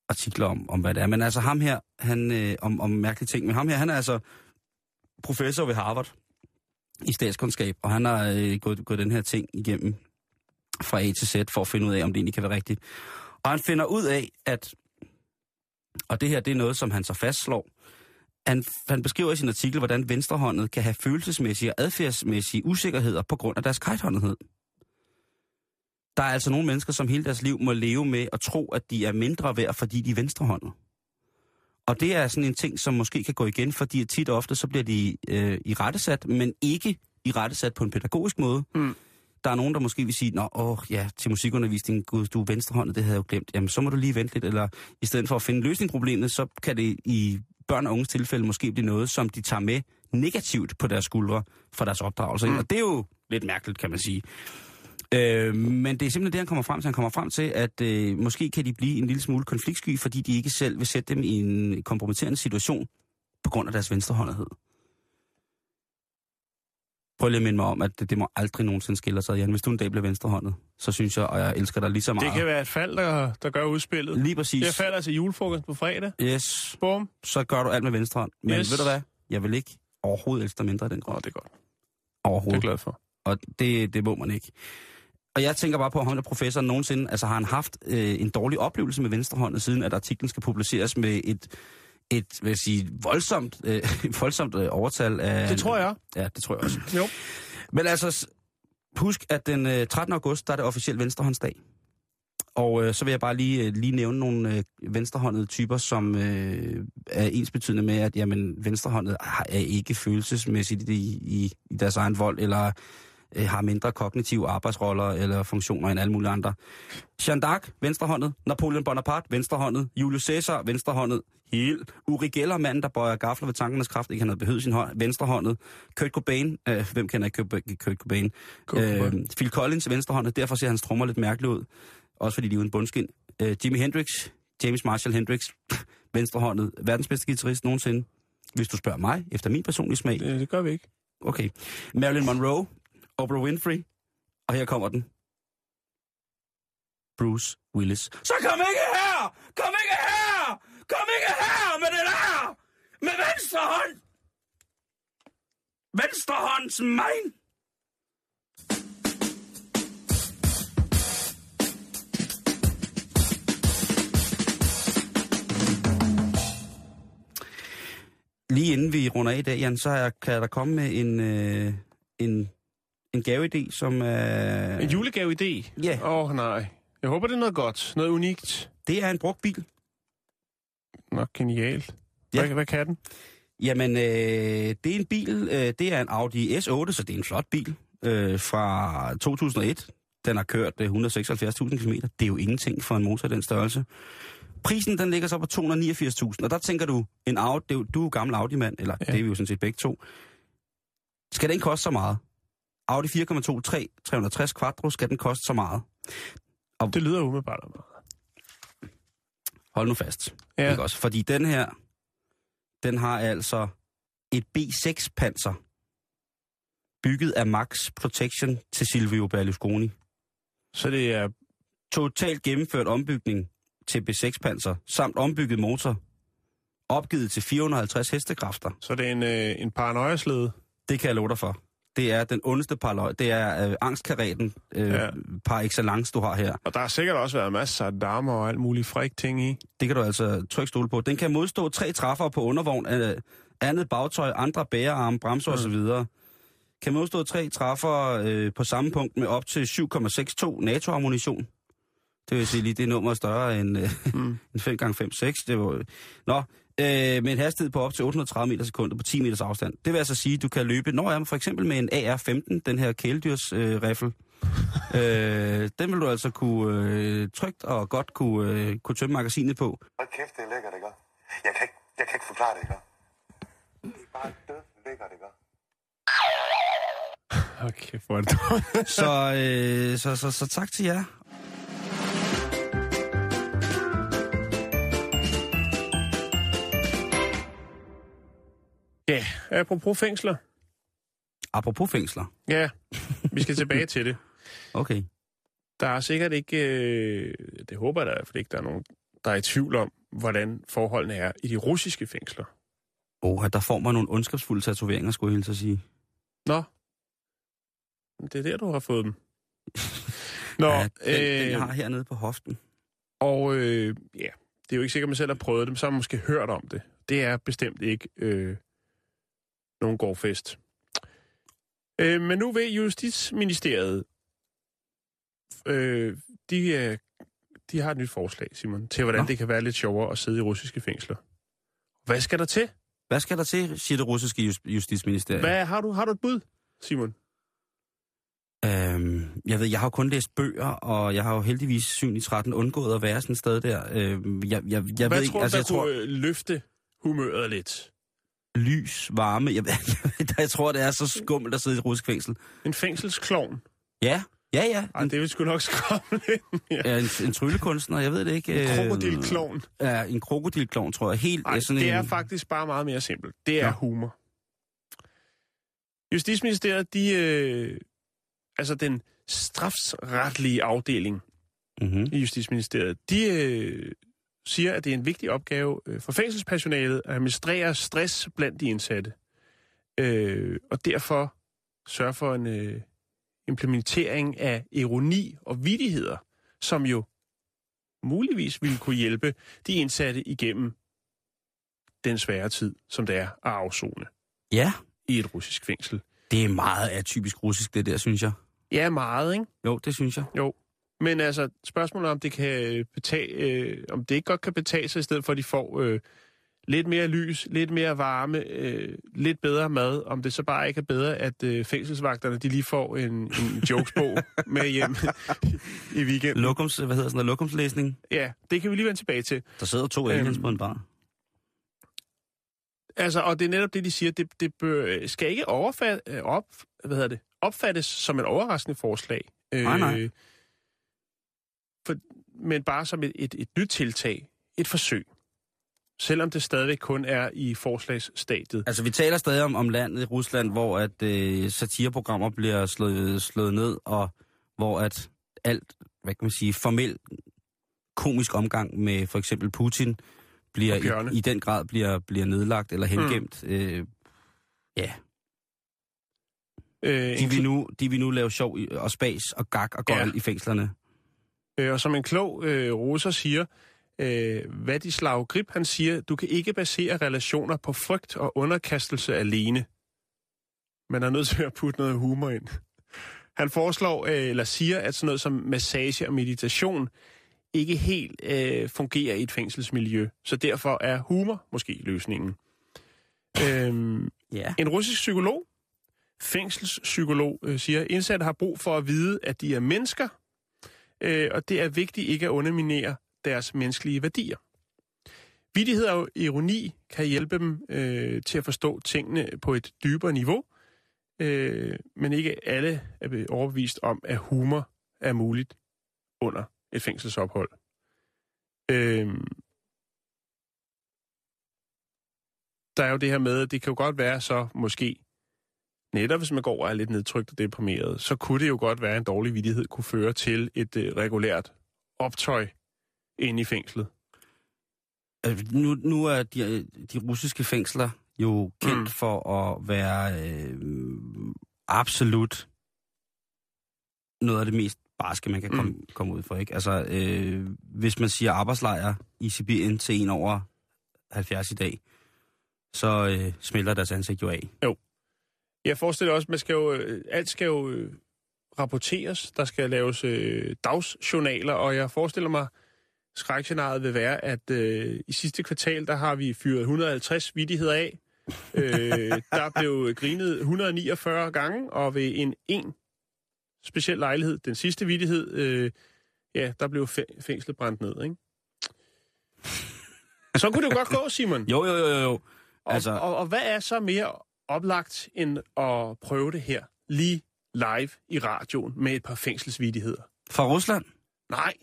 artikler om, om, hvad det er. Men altså ham her, han, øh, om, om mærkelige ting, men ham her, han er altså professor ved Harvard i statskundskab, og han har øh, gået, gået den her ting igennem fra A til Z for at finde ud af, om det egentlig kan være rigtigt. Og han finder ud af, at, og det her det er noget, som han så fastslår, han, han beskriver i sin artikel, hvordan venstrehåndet kan have følelsesmæssige og adfærdsmæssige usikkerheder på grund af deres kajthåndighed. Der er altså nogle mennesker, som hele deres liv må leve med at tro, at de er mindre værd, fordi de er venstrehåndet. Og det er sådan en ting, som måske kan gå igen, fordi tit og ofte så bliver de øh, i rettesat, men ikke i rettesat på en pædagogisk måde. Mm. Der er nogen, der måske vil sige, Nå, åh, ja, til musikundervisning, gud, du er venstrehåndet, det havde jeg jo glemt. Jamen, så må du lige vente lidt, eller i stedet for at finde løsning på problemet, så kan det i børn og unges tilfælde måske blive noget, som de tager med negativt på deres skuldre fra deres opdragelse. Mm. Og det er jo lidt mærkeligt, kan man sige. Øh, men det er simpelthen det, han kommer frem til. Han kommer frem til, at øh, måske kan de blive en lille smule konfliktsky, fordi de ikke selv vil sætte dem i en kompromitterende situation på grund af deres venstrehåndighed. Prøv lige at minde mig om, at det, det må aldrig nogensinde skille sig, Jan. Hvis du en dag bliver venstrehåndet, så synes jeg, og jeg elsker dig lige så meget. Det kan være et fald, der, der gør udspillet. Lige præcis. Jeg falder til julefrokost på fredag. Yes, Bum. så gør du alt med venstre hånd. Men Yes. ved du hvad? Jeg vil ikke overhovedet elske dig mindre af den grund. Åh, det er godt. Det er Overhovedet. glad for. Og det, det må man ikke. Og jeg tænker bare på, om ham der professor nogensinde, altså har han haft øh, en dårlig oplevelse med venstrehåndet, siden at artiklen skal publiceres med et, et hvad jeg sige, voldsomt, øh, voldsomt øh, overtal af... Det tror jeg. Ja, det tror jeg også. Jo. Men altså, husk, at den øh, 13. august, der er det officielt venstrehåndsdag. Og øh, så vil jeg bare lige, øh, lige nævne nogle øh, venstrehåndede typer, som øh, er ensbetydende med, at jamen, venstrehåndet er ikke følelsesmæssigt i, i, i deres egen vold, eller øh, har mindre kognitive arbejdsroller eller funktioner end alle mulige andre. Jeanne d'Arc, venstrehåndet. Napoleon Bonaparte, venstrehåndet. Julius Caesar, venstrehåndet. Helt. Uri Geller, manden, der bøjer gafler ved tankernes kraft, ikke han havde behøvet sin hånd, venstrehåndet. Kurt Cobain, øh, hvem kender ikke Kurt, Kurt Cobain? Kurt Cobain. Øh, Phil Collins, venstrehåndet, derfor ser hans trommer lidt mærkeligt ud. Også fordi de er uden bundskin. Øh, Jimi Hendrix, James Marshall Hendrix, venstrehåndet, verdens bedste guitarist nogensinde. Hvis du spørger mig, efter min personlige smag, Det, det gør vi ikke. Okay. Marilyn Monroe, Oprah Winfrey, og her kommer den. Bruce Willis. Så kom ikke her! Kom ikke her! Kom ikke her med det der! Med venstre hånd! Venstre hånds mein! Lige inden vi runder af i dag, Jan, så kan kan da komme med en, øh, en, en gaveidé, som er... En julegave-idé? Ja. Åh, oh, nej. Jeg håber, det er noget godt. Noget unikt. Det er en brugt bil. Nok genialt. Ja. Hvad, hvad kan den? Jamen, øh, det er en bil, øh, det er en Audi S8, så det er en flot bil øh, fra 2001. Den har kørt øh, 176.000 km. Det er jo ingenting for en motor af den størrelse. Prisen, den ligger så på 289.000, og der tænker du, en Audi, det er jo, du er jo gammel Audi-mand, eller. Ja. det er vi jo sådan set begge to. Skal den koste så meget? Audi 4,2 3, 360 Quattro, skal den koste så meget? Det lyder umiddelbart. Hold nu fast. Ja. Ikke også? Fordi den her, den har altså et B6-panser, bygget af Max Protection til Silvio Berlusconi. Så det er... Totalt gennemført ombygning til B6-panser, samt ombygget motor, opgivet til 450 hestekræfter. Så det er en, øh, en paranoiaslede. Det kan jeg love dig for. Det er den ondeste parløj. Det er øh, angstkaretten øh, Ja. ja. par excellence, du har her. Og der har sikkert også været masser af damer og alt muligt fræk ting i. Det kan du altså trygt stole på. Den kan modstå tre træffere på undervogn, øh, andet bagtøj, andre bærearme, bremser mm. osv. Kan modstå tre træffere øh, på samme punkt med op til 7,62 NATO-ammunition. Det vil sige lige, det er nummer større end, øh, Mm. end 5x5-6. Det var, nå, øh, med en hastighed på op til 830 meter sekundet på 10 meters afstand. Det vil altså sige, at du kan løbe, når jeg for eksempel med en AR-15, den her kæledyrs øh, riffel, øh, den vil du altså kunne øh, trygt og godt kunne, øh, kunne tømme magasinet på. Hold kæft, det er lækkert, ikke? Jeg kan ikke, jeg kan ikke forklare det, ikke? Det er bare død lækkert, ikke? Okay, hvor er det. Så, øh, så, så, så tak til jer. Apropos fængsler. Apropos fængsler. Ja, vi skal tilbage til det. Okay. Der er sikkert ikke, øh, det håber jeg da i hvert fald ikke, der er nogen, der er i tvivl om, hvordan forholdene er i de russiske fængsler. Åh, der får man nogle ondskabsfulde tatoveringer, skulle jeg hilse at sige. Nå, det er der, du har fået dem. Nå, ja, den, den, øh, jeg har hernede på hoften. og øh, ja, det er jo ikke sikkert, at man selv har prøvet dem, så har man måske hørt om det. Det er bestemt ikke øh, nogen gårdfest. Øh, men nu ved Justitsministeriet, øh, de, øh, de har et nyt forslag, Simon, til hvordan Nå. det kan være lidt sjovere at sidde i russiske fængsler. Hvad skal der til? Hvad skal der til, siger det russiske just, justitsministerium? Hvad, har, du, har du et bud, Simon? Øhm, jeg ved, jeg har jo kun læst bøger, og jeg har jo heldigvis 7 i 13 undgået at være sådan et sted der. Øhm, jeg, jeg, jeg Hvad ved tror ikke, du, altså der jeg tror, kunne øh, løfte humøret lidt? Lys, varme, jeg, jeg, jeg tror, det er så skummelt at sidde i et russisk fængsel. En fængselsklovn? Ja, ja, ja. Ej, det vil sgu nok skræmme. Ja. Ja, en, en tryllekunstner, jeg ved det ikke. En øh, krokodilklovn. Ja, en krokodilklovn, tror jeg. Helt Nej, øh, sådan det en... er faktisk bare meget mere simpelt. Det er Nå. humor. Justitsministeriet, de, øh, altså den strafsretlige afdeling Mm-hmm. i Justitsministeriet, de øh, siger, at det er en vigtig opgave øh, for fængselspersonalet at administrere stress blandt de indsatte. Øh, og derfor sørge for en øh, implementering af ironi og vidigheder, som jo muligvis ville kunne hjælpe de indsatte igennem den svære tid, som det er at afzone Ja, i et russisk fængsel. det er meget atypisk russisk, det der, synes jeg. Ja, meget, ikke? Jo, det synes jeg. Jo. Men altså, spørgsmålet er, om det kan betage, øh, om det ikke godt kan betage sig, i stedet for at de får øh, lidt mere lys, lidt mere varme, øh, lidt bedre mad. Om det så bare ikke er bedre, at øh, fængselsvagterne de lige får en, en jokesbog med hjem i weekenden. Lokums, hvad hedder sådan noget, lokumslæsning. Ja, det kan vi lige vende tilbage til. Der sidder to aliens Øhm. på en bar. Altså, og det er netop det, de siger, det, det bør, skal ikke overfat, øh, op, hvad hedder det, opfattes som et overraskende forslag. Øh, Nej, nej. For, men bare som et, et, et nyt tiltag, et forsøg. Selvom det stadigvæk kun er i forslagsstadiet. Altså, vi taler stadig om, om landet i Rusland, hvor at øh, satireprogrammer bliver slået, slået ned, og hvor at alt, hvad kan man sige, formel komisk omgang med for eksempel Putin bliver i, i den grad bliver, bliver nedlagt eller hengemt. Mm. Øh, ja, Øh, de vil, nu, de vil nu lave sjov og spas og gag og gøjl ja. i fængslerne. Øh, og som en klog øh, russer siger, øh, Vladislav Grip, han siger, du kan ikke basere relationer på frygt og underkastelse alene. Man er nødt til at putte noget humor ind. Han foreslår, øh, eller siger, at sådan noget som massage og meditation ikke helt øh, fungerer i et fængselsmiljø. Så derfor er humor måske løsningen. Øhm, Ja. en russisk psykolog, fængselspsykolog, øh, siger, indsatte har brug for at vide, at de er mennesker, øh, og det er vigtigt ikke at underminere deres menneskelige værdier. Vittighed og ironi kan hjælpe dem øh, til at forstå tingene på et dybere niveau, øh, men ikke alle er overbevist om, at humor er muligt under et fængselsophold. Øh, der er jo det her med, at det kan jo godt være så måske, netop hvis man går og er lidt nedtrykt og deprimeret, så kunne det jo godt være, at en dårlig vidighed kunne føre til et øh, regulært optøj inde i fængslet. Øh, Nu, nu er de, de russiske fængsler jo kendt Mm. for at være øh, absolut noget af det mest barske, man kan komme, mm. komme ud for. Ikke? Altså, øh, hvis man siger arbejdslejr i Sibirien til en over 70 i dag, så øh, smelter deres ansigt jo af. Jeg forestiller også, man skal jo, øh, alt skal jo øh, rapporteres. Der skal laves øh, dagsjournaler, og jeg forestiller mig, skrækscenariet vil være, at øh, i sidste kvartal, der har vi fyret 150 vidigheder af. øh, der blev grinet 149 gange, og ved en en speciel lejlighed, den sidste vidighed, øh, ja, der blev fæ- fængslet brændt ned, ikke? Så kunne det jo godt gå, Simon. Jo, jo, jo, jo, jo. Og, Altså- og, og hvad er så mere oplagt end at prøve det her lige live i radioen med et par fængselsvidigheder? Fra Rusland? Nej,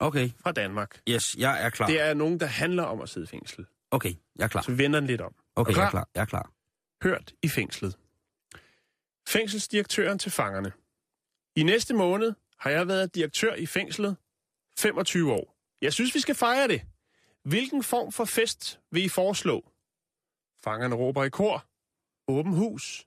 Okay, fra Danmark. yes, jeg er klar. Det er nogen, der handler om at sidde i fængsel. Okay, jeg er klar. Så vender den lidt om. Okay, Er du jeg er klar? klar. Jeg er klar. Hørt i fængslet. Fængselsdirektøren til fangerne. I næste måned har jeg været direktør i fængslet 25 år. Jeg synes, vi skal fejre det. Hvilken form for fest vil I foreslå? Fangerne råber i kor. Åben hus.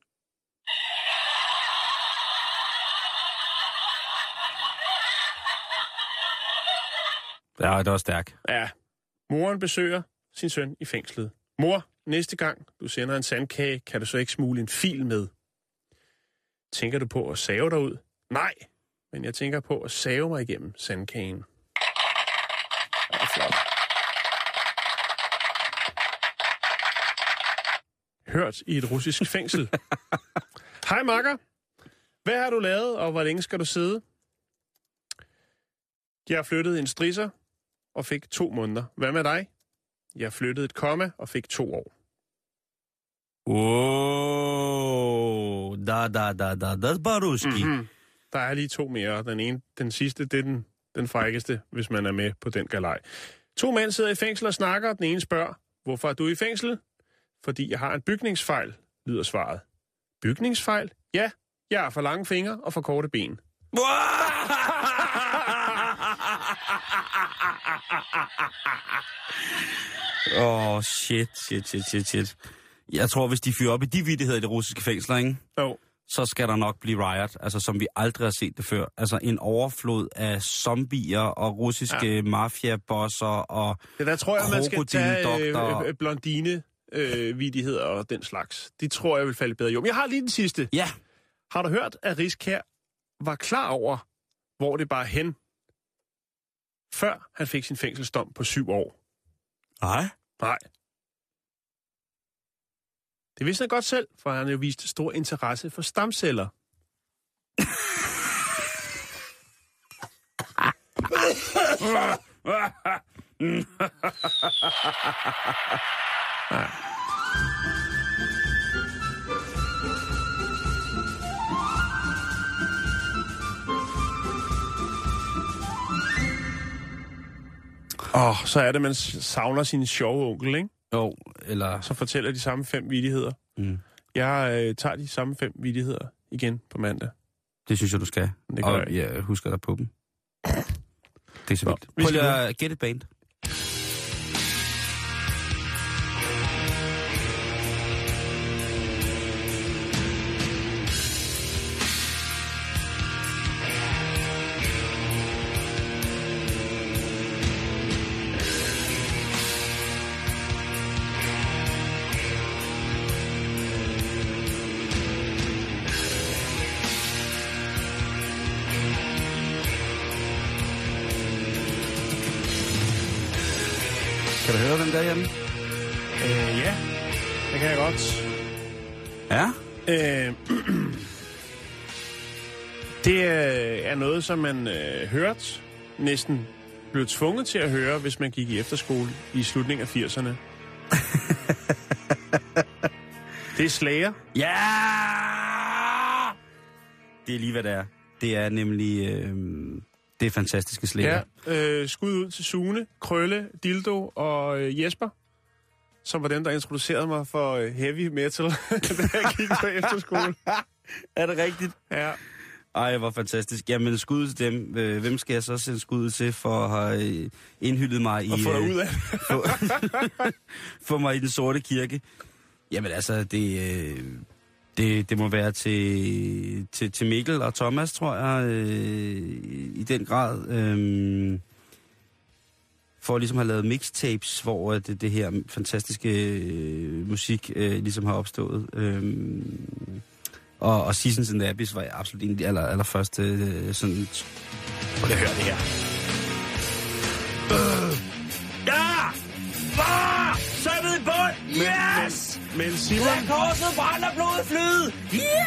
Ja, det var stærk. Ja, moren besøger sin søn i fængslet. Mor, næste gang du sender en sandkage, kan du så ikke smule en fil med? Tænker du på at save dig ud? Nej, men jeg tænker på at save mig igennem sandkagen. Hørt i et russisk fængsel. Hej makker. Hvad har du lavet, og hvor længe skal du sidde? Jeg har flyttet en strisser, og fik to måneder. Hvad med dig? Jeg flyttede et komma og fik to år. Åh, da, da, da, da, da, baruski. Mm. Der er lige to mere. Den ene, den sidste, det er den, den frækkeste, hvis man er med på den galej. To mænd sidder i fængsel og snakker, og den ene spørger, hvorfor er du i fængsel? Fordi jeg har en bygningsfejl, lyder svaret. Bygningsfejl? Ja, jeg har for lange fingre og for korte ben. Åh, oh, shit, shit, shit, shit, shit. Jeg tror, hvis de fyrer op i de vidtigheder i det russiske fængsler, ikke? Jo. så skal der nok blive riot, altså som vi aldrig har set det før. Altså en overflod af zombier og russiske ja. mafiabosser og... Det der tror jeg, man skal tage øh, øh, blondine øh, vidigheder og den slags. De tror jeg vil falde bedre i jorden. Jeg har lige den sidste. Ja, Har du hørt, at Riskær var klar over, hvor det bare hen, før han fik sin fængselsdom på syv år? nej. Nej. Det vidste han godt selv, for han har jo vist stor interesse for stamceller. Åh, oh, så er det, man savner sin sjove onkel, ikke? Jo, eller... Så fortæller de samme fem vidigheder. Mm, Jeg øh, tager de samme fem vidigheder igen på mandag. det synes jeg, du skal. Det gør og jeg. jeg husker dig på dem. Det er så vildt. vi Prøv lige at gætte et band. Kan du høre den der hjemme? Øh, ja, det kan jeg godt. Ja. Øh, det er noget, som man øh, hørt, næsten blev tvunget til at høre, hvis man gik i efterskole i slutningen af 80'erne. det er slager. Ja! Det er lige, hvad det er. Det er nemlig... Øh, det er fantastiske slæger. Ja, øh, skud ud til Sune, Krølle, Dildo og øh, Jesper. som var dem, der introducerede mig for øh, heavy metal, da jeg gik på efterskole. Er det rigtigt? Ja. Ej, hvor fantastisk. Jamen, skud til dem. Øh, Hvem skal jeg så sende skud til for at have øh, indhyldet mig i... Og få dig ud af få, få mig i den sorte kirke. Jamen altså, det, det, det må være til, til, til Mikkel og Thomas, tror jeg, øh, i den grad. Øh, for at ligesom have lavet mixtapes, hvor øh, det, det her fantastiske øh, musik øh, ligesom har opstået. Øh, og, og Seasons and the Abyss var absolut en af de aller, allerførste øh, sådan... Prøv lige at høre det her. Ja! Far! Sømmet i bund! Yes! Men Simon, Lad korset brænder blodet flyde! Ja!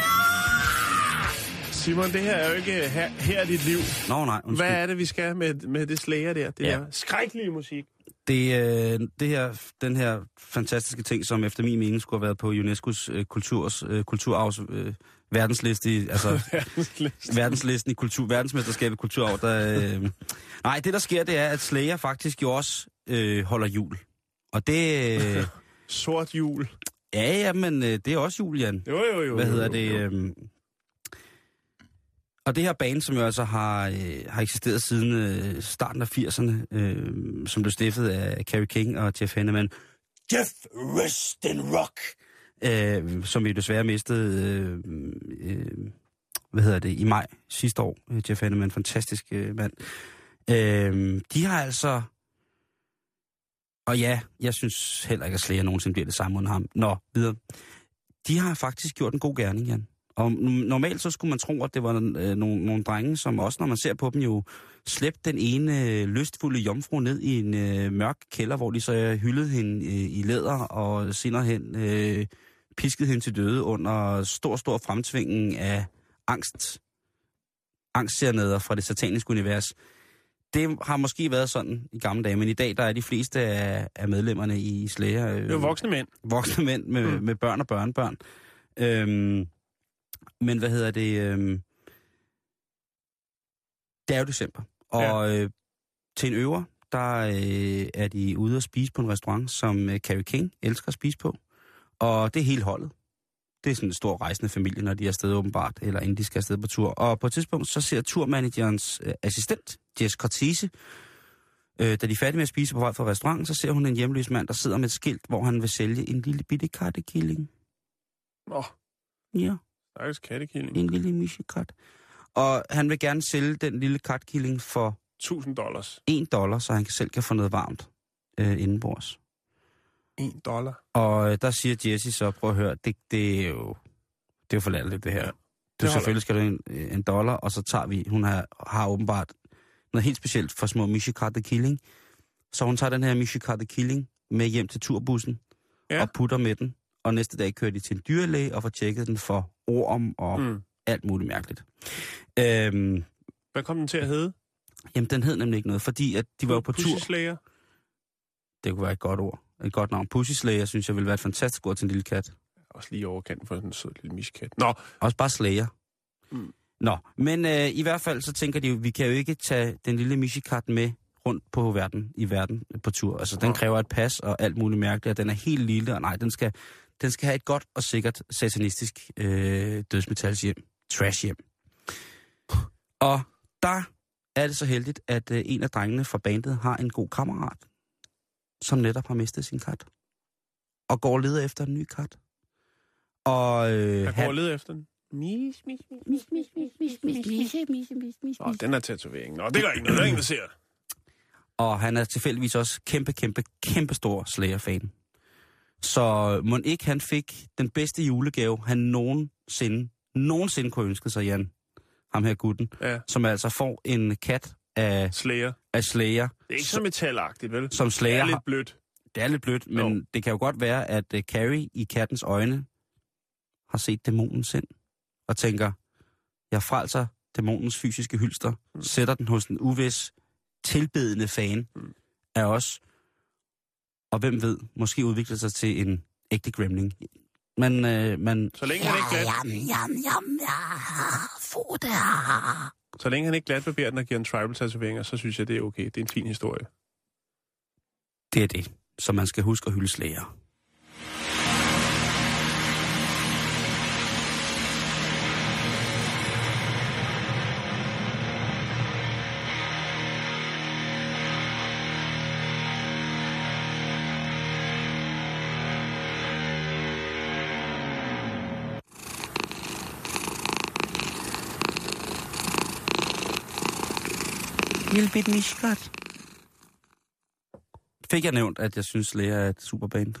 Simon, det her er jo ikke her, her er dit liv. Nå nej, undskyld. Hvad er det, vi skal med, med det slager der? Det Ja. der skrækkelige musik. Det, øh, det her, den her fantastiske ting, som efter min mening skulle have været på UNESCO's øh, kulturs, øh, kulturarvs øh, verdensliste, i, altså verdenslisten i kultur, verdensmesterskabet i kulturarv, der, øh, nej, det der sker, det er, at Slayer faktisk jo også øh, holder jul. Og det, øh, Sort jul. Ja, ja, men øh, det er også jul, Jan. Jo, jo, jo. Hvad jo, hedder jo, det? jo. Øhm, og det her band, som jo altså har, øh, har eksisteret siden øh, starten af 80'erne, øh, som blev stiftet af Carrie King og Jeff Hanneman. Jeff Rest in Rock! Øh, som vi desværre mistede, øh, øh, hvad hedder det, i maj sidste år. Øh, Jeff Hanneman, fantastisk øh, mand. Øh, de har altså... Og ja, jeg synes heller ikke, at Slayer nogensinde bliver det samme uden ham. Nå, videre. De har faktisk gjort en god gerning, Jan. Og normalt så skulle man tro, at det var øh, nogle, nogle drenge, som også, når man ser på dem, jo slæbte den ene øh, lystfulde jomfru ned i en øh, mørk kælder, hvor de så øh, hyldede hende øh, i læder og senere hen øh, piskede hende til døde under stor, stor fremtvingen af angst. Angstsernader fra det sataniske univers. Det har måske været sådan i gamle dage, men i dag der er de fleste af, af medlemmerne i Slayer... Øh, Det er jo voksne mænd. voksne mænd med, mm. med børn og børnebørn. Øhm, men hvad hedder det? Øhm, det er jo december. Og ja. øh, til en øver, der øh, er de ude at spise på en restaurant, som øh, Carrie King elsker at spise på. Og det er hele holdet. Det er sådan en stor rejsende familie, når de er afsted åbenbart, eller inden de skal afsted på tur. Og på et tidspunkt, så ser turmanagerens øh, assistent, Jess Cortese, øh, da de er færdige med at spise på vej fra restauranten, så ser hun en hjemløs mand, der sidder med et skilt, hvor han vil sælge en lille bitte kattekilling. Åh, Ja, stakkels kattekilling. en lille misjekat. Og han vil gerne sælge den lille katkilling for 1000 dollars. 1 dollar, så han selv kan få noget varmt øh, indenbords. 1 dollar. Og øh, der siger Jesse så, prøv at høre, det, det er jo det er jo for latterligt, det her. Ja, det du, selvfølgelig skal du en, en dollar, og så tager vi, hun har, har åbenbart noget helt specielt for små Mishikata Killing. Så hun tager den her Mishikata Killing med hjem til turbussen Ja. og putter med den. Og næste dag kører de til en dyrlæge og får tjekket den for orm og mm. Alt muligt mærkeligt. Øhm, Hvad kom den til at hedde? jamen, den hed nemlig ikke noget, fordi at de var jo på tur. Det kunne være et godt ord. Et godt navn. Pussy Slayer, synes jeg, ville være et fantastisk ord til en lille kat. Også lige overkanten for sådan en sød lille miskat. Nå, Også bare Slayer. Mm. Nå, men øh, i hvert fald så tænker de jo, vi kan jo ikke tage den lille Mishikat med rundt på verden, i verden på tur. Altså, den kræver et pas og alt muligt mærkeligt, og den er helt lille, og nej, den skal, den skal have et godt og sikkert satanistisk øh, dødsmetalshjem. Trash hjem. Og der er det så heldigt, at øh, en af drengene fra bandet har en god kammerat, som netop har mistet sin kat. Og går og leder efter en ny kat. Og øh, jeg går og leder efter den. Mis, mis, mis. Nå, den er tatovering. Nå, det gør ikke noget. Der er ingen, der ser. Og han er tilfældigvis også kæmpe, kæmpe, kæmpe stor Slayer-fan. Så må ikke han fik den bedste julegave, han nogensinde, nogensinde kunne ønske sig, Jan. Ham her gutten. Ja. Som altså får en kat af, Slayer. af Slayer. Det er ikke så metalagtigt, vel? Som Det Slayer er har, lidt blødt. det er lidt blødt, men Jo. det kan jo godt være, at uh, Carrie i kattens øjne har set dæmonen sind. Og tænker, jeg frelser dæmonens fysiske hylster, mm. sætter den hos en uvis, tilbedende fan Mm. af os. Og hvem ved, måske udvikler sig til en ægte gremling. Men, øh, men Så længe han ikke glat, Jam, jam, ja, få det så længe han ikke glatbarberer den og giver en tribal tatoveringer, så synes jeg, det er okay. Det er en fin historie. det er det, som man skal huske at hylde slæger. Lille bit miskat. Fik jeg nævnt, at jeg synes, Lea er et superband?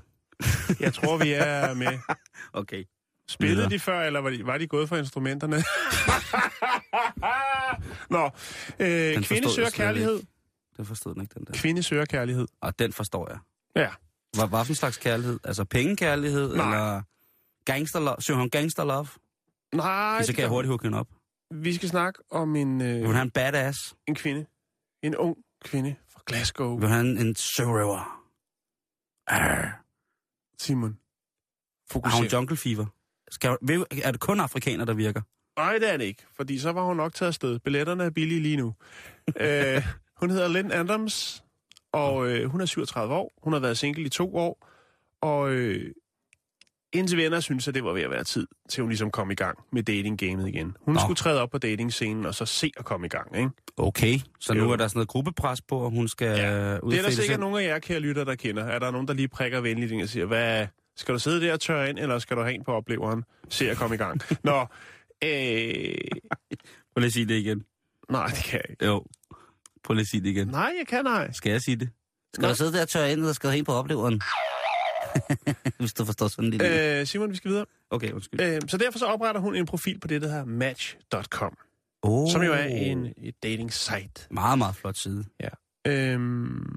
Jeg tror, vi er med. Okay. Spillede de før, eller var de, var de gået for instrumenterne? Nå, øh, kvinde søger kærlighed. Den forstod den ikke, den der. Kvinde søger kærlighed. Og den forstår jeg. Ja. Hvad, hvad for en slags kærlighed? Altså pengekærlighed? Nej. Eller gangster love? Søger hun gangster love? Nej, Så kan jeg hurtigt hugge hende op. vi skal snakke om en, Vil øh, hun have en badass? en kvinde. En ung kvinde fra Glasgow. Vil hun have en, sørøver? Arr. Simon. Har hun Fokuser. jungle fever? Skal, er det kun afrikaner, der virker? Nej, det er det ikke, fordi så var hun nok taget afsted. Billetterne er billige lige nu. øh, hun hedder Lynn Adams, og øh, hun er 37 år. Hun har været single i to år, og øh, indtil venner synes, at det var ved at være tid til hun ligesom kom i gang med datinggamet igen. Hun Nå. skulle træde op på datingscenen og så se at komme i gang, ikke? Okay, så nu Jo. er der sådan noget gruppepres på, og hun skal ja. Det er der sikkert selv. nogle af jer, kære lytter, der kender. Er der nogen, der lige prikker venligt ind og siger, hvad, skal du sidde der og tørre ind, eller skal du have en på opleveren? Se at komme i gang. Nå, øh, Prøv lige at sige det igen. nej, det kan jeg ikke. Jo. Prøv lige at sige det igen. Nej, jeg kan nej. Skal jeg sige det? Skal Nå. du sidde der og tørre ind, eller skal du hen på opleveren? Hvis du forstår sådan lidt. Øh. Simon, vi skal videre. Okay, undskyld. Øh, så derfor så opretter hun en profil på det, der hedder Match.com, oh. som jo er en et dating site. Meget, meget flot side. Øhm,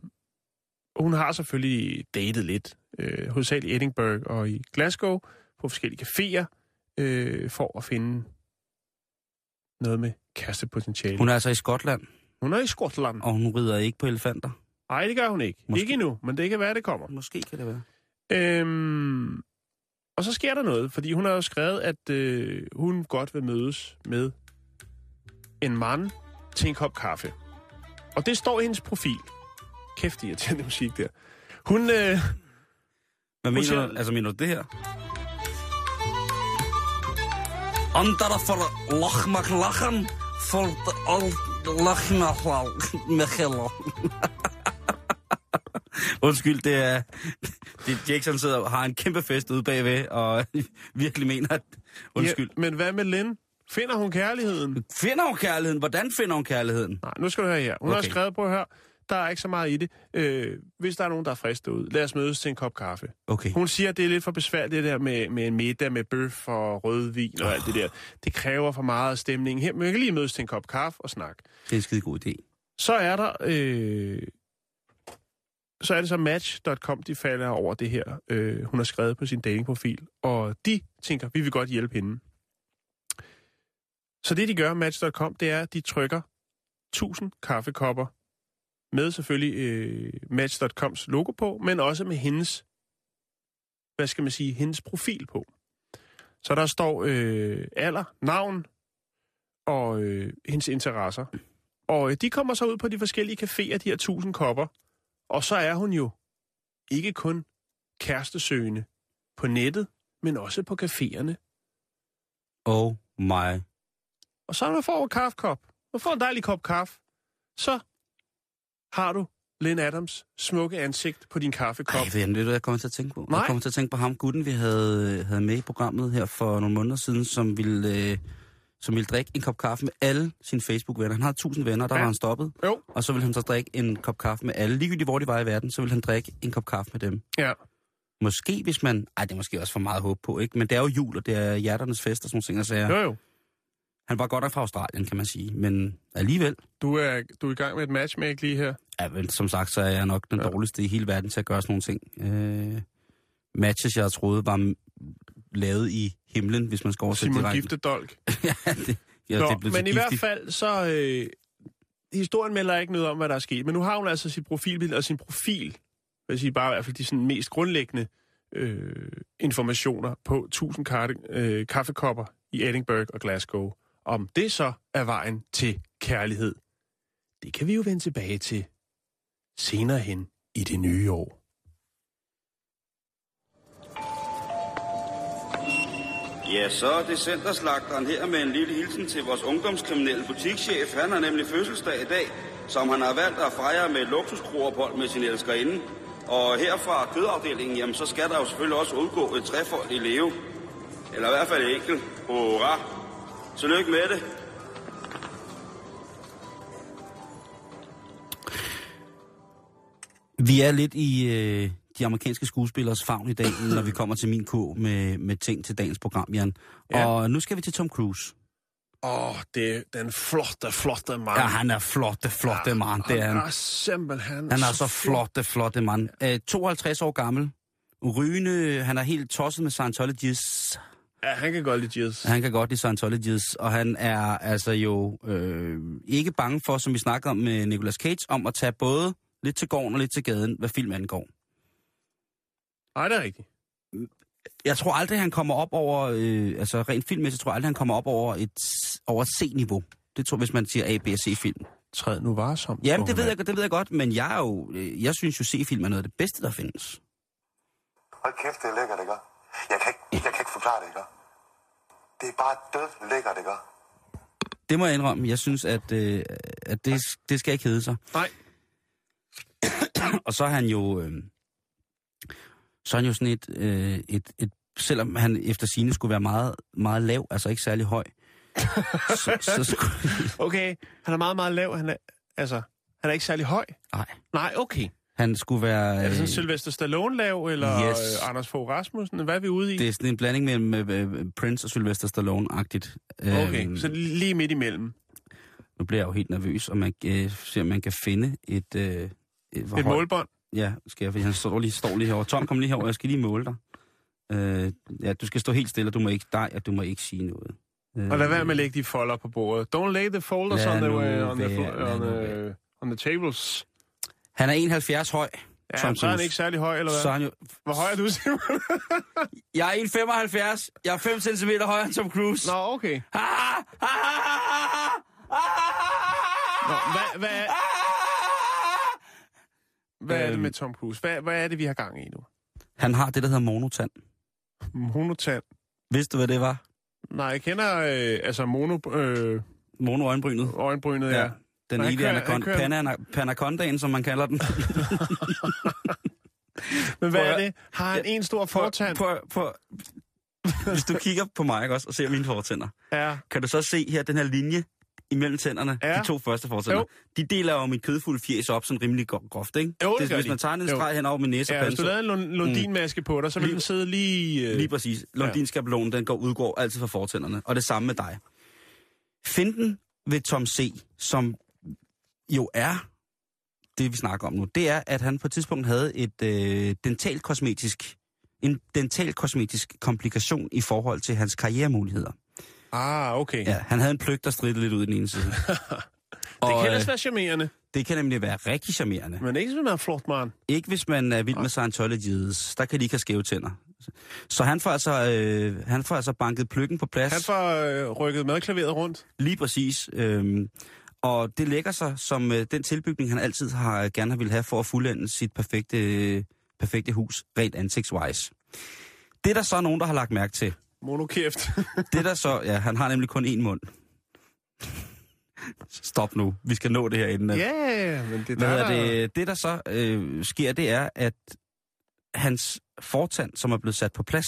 og hun har selvfølgelig datet lidt, øh, hovedsageligt i Edinburgh og i Glasgow, på forskellige caféer, øh, for at finde noget med kærestepotentiale. Hun er altså i Skotland, hun er i Skotland. og hun rider ikke på elefanter. Nej, det gør hun ikke. Måske. Ikke endnu, men det kan være, det kommer. Måske kan det være. Øhm, og så sker der noget, fordi hun har jo skrevet, at øh, hun godt vil mødes med en mand til en kop kaffe. Og det står i hendes profil. Kæft, irriterende musik der. Hun, øh, Hvad mener siger- du? Altså, mener du det her? Andara for lachmak lachen, for al lachna Michaela. Undskyld, det er... Det Jackson sidder og har en kæmpe fest ude bagved, og virkelig mener, at... Undskyld. Ja, men hvad med Lynn? Finder hun kærligheden? Finder hun kærligheden? Hvordan finder hun kærligheden? Nej, nu skal du høre her. Hun okay. har skrevet på her, der er ikke så meget i det. Øh, hvis der er nogen, der er frisk derude, lad os mødes til en kop kaffe. Okay. Hun siger, at det er lidt for besværligt, det der med, med en middag med bøf og rødvin og alt det der. Det kræver for meget stemning. Her, men vi kan lige mødes til en kop kaffe og snakke. Det er en skide god idé. Så er der... Øh, så er det så Match.com, de falder over det her, øh, hun har skrevet på sin datingprofil. Og de tænker, vi vil godt hjælpe hende. Så det, de gør, Match.com, det er, at de trykker 1000 kaffekopper med selvfølgelig øh, Match.coms logo på, men også med hendes, hvad skal man sige, hendes profil på. Så der står øh, alder, navn og øh, hendes interesser. Og øh, de kommer så ud på de forskellige caféer, de her 1000 kopper. Og så er hun jo ikke kun kærestesøgende på nettet, men også på caféerne. Oh my. Og så når du får en kaffekop, du får en dejlig kop kaffe, så har du Lynn Adams smukke ansigt på din kaffekop. Ej, ved, du, jeg kommer til at tænke på? Nej. Jeg kommer til at tænke på ham, gutten, vi havde, havde med i programmet her for nogle måneder siden, som ville, øh, som ville drikke en kop kaffe med alle sine Facebook-venner. Han havde tusind venner, der Ja. var han stoppet. Jo. Og så ville han så drikke en kop kaffe med alle. Ligegyldigt hvor de var i verden, så ville han drikke en kop kaffe med dem. Ja. Måske hvis man... Ej, det er måske også for meget håb på, ikke? Men det er jo jul, og det er hjerternes fest og sådan nogle ting, og sager. Jo, jo. Han var godt nok fra Australien, kan man sige. Men alligevel, Du er, du er i gang med et matchmake lige her. ja, men som sagt, så er jeg nok den Ja. dårligste i hele verden til at gøre sådan nogle ting. Øh, matches, jeg troede var lavet i himlen, hvis man skal oversætte Simon direkte. Giftedolk. ja, det, ja, Nå, det blev men så i hvert giftigt. fald, så... Øh, historien melder ikke noget om, hvad der er sket. Men nu har hun altså sit profilbillede og sin profil. Vil jeg sige, bare i hvert fald de sådan mest grundlæggende øh, informationer på 1000 karte, øh, kaffekopper i Edinburgh og Glasgow. Om det så er vejen til kærlighed, det kan vi jo vende tilbage til senere hen i det nye år. Ja, så er det centerslagteren her med en lille hilsen til vores ungdomskriminelle butikschef. Han har nemlig fødselsdag i dag, som han har valgt at fejre med luksuskroophold med sin elskerinde. Og her fra kødafdelingen, jamen, så skal der jo selvfølgelig også udgå et træfold i leve. Eller i hvert fald et enkelt. Hurra! Tillykke med det. Vi er lidt i øh, de amerikanske skuespillers favn i dag, når vi kommer til min ko med, med ting til dagens program, Jan. Ja. Ja. Og nu skal vi til Tom Cruise. Åh, oh, det er den flotte, flotte mand. Ja, han er flotte, flotte mand. Det er han. han. er simpelthen Han er så flotte, flotte mand. Øh, 52 år gammel. Rygende, han er helt tosset med Scientologists. Ja, han kan godt lide jazz. Han kan godt lide Scientologists, og han er altså jo øh, ikke bange for, som vi snakker om med Nicolas Cage, om at tage både lidt til gården og lidt til gaden, hvad film angår. Nej, det er rigtigt. Jeg tror aldrig, han kommer op over, øh, altså rent filmmæssigt, tror jeg aldrig, han kommer op over et, over et C-niveau. Det tror jeg, hvis man siger A, B og C-film. Træd nu varsom. Jamen, det ved, jeg, det ved jeg godt, men jeg er jo, øh, jeg synes jo, C-film er noget af det bedste, der findes. Hold kæft, det er lækkert, ikke? Jeg kan ikke, jeg kan ikke forklare det, ikke? Det er bare død lækkert, ikke? Det må jeg indrømme. Jeg synes, at, øh, at det, det skal ikke hedde sig. Nej. Og så er han jo, øh, så er han jo sådan et, øh, et, et, selvom han efter sine skulle være meget, meget lav, altså ikke særlig høj, så, så skulle, Okay, han er meget, meget lav. Han er, altså, han er ikke særlig høj. nej, Nej, okay. han skulle være, Er det sådan øh, Sylvester Stallone lav, eller Yes. øh, Anders Fogh Rasmussen? Hvad er vi ude i? det er sådan en blanding mellem øh, øh, Prince og Sylvester Stallone-agtigt. Okay, Øhm, så lige midt imellem. Nu bliver jeg jo helt nervøs, og man øh, ser, om man kan finde et... Øh, et, Et målbånd. Ja, skal jeg, fordi han står lige, står lige herovre. Tom, kom lige herover, jeg skal lige måle dig. Øh, ja, du skal stå helt stille, og du må ikke dig, og du må ikke sige noget. Øh, Og lad være med at lægge de folder på bordet. Don't lay the folders on the, way, on, the, on, the, on the tables. Han er 71 høj. Ja, Tom så er han ikke særlig høj, eller hvad? Så er han jo... Hvor høj er du, Simon? Jeg er 1,75. Jeg er 5 cm højere end Tom Cruise. Nå, okay. Ah, ah, ah, ah, ah, Nå, hvad, hvad, er, ah. Hvad er det Øhm. med Tom Cruise? Hvad, hvad er det, vi har gang i nu? Han har det, der hedder monotand. Monotand. Vidste du, hvad det var? Nej, jeg kender øh, altså mono, øh, Mono-øjenbrynet. øjenbrynet, ja. Den evige kører- anakon, han kører- pana, panacondaen, som man kalder den. Men hvad er det? Har han en stor fortand? På, på, hvis du kigger på mig også, og ser mine fortænder, Ja. kan du så se her den her linje imellem tænderne, Ja. de to første fortænder. Jo. De deler jo mit kødfulde fjes op sådan rimelig gro- groft, ikke? Jo, det gør Hvis de. man tager en streg hen over min næse Ja, og hvis du pande, lavede en lund- lundinmaske på dig, så Lige- den sidde lige... Øh, Lige præcis. Lundinskabelonen, den går, udgår altid fra fortænderne. Og det samme med dig. Finden ved Tom C., som jo er det, vi snakker om nu, det er, at han på et tidspunkt havde et øh, dentalkosmetisk, en dentalkosmetisk komplikation i forhold til hans karrieremuligheder. Ah, okay. Ja, han havde en pløk, der stridte lidt ud i den ene side. Det og, kan øh, ellers være charmerende, det kan nemlig være rigtig charmerende. men ikke hvis man er flot, man. Ikke hvis man er vild med Scientologies. Der kan de ikke have skæve tænder. Så han får altså, øh, han får altså banket pløkken på plads. Han får øh, rykket madklaveret rundt. Lige præcis. Øhm, og det lægger sig som øh, den tilbygning, han altid har gerne har ville have for at fuldende sit perfekte, øh, perfekte hus, rent ansigtswise. Det er der så nogen, der har lagt mærke til. Monokæft. Det er der så, ja, han har nemlig kun én mund. Stop nu, vi skal nå det her inden. at- ja, men det Hvad der... hedder det, det, der så øh, sker, det er, at hans fortand, som er blevet sat på plads,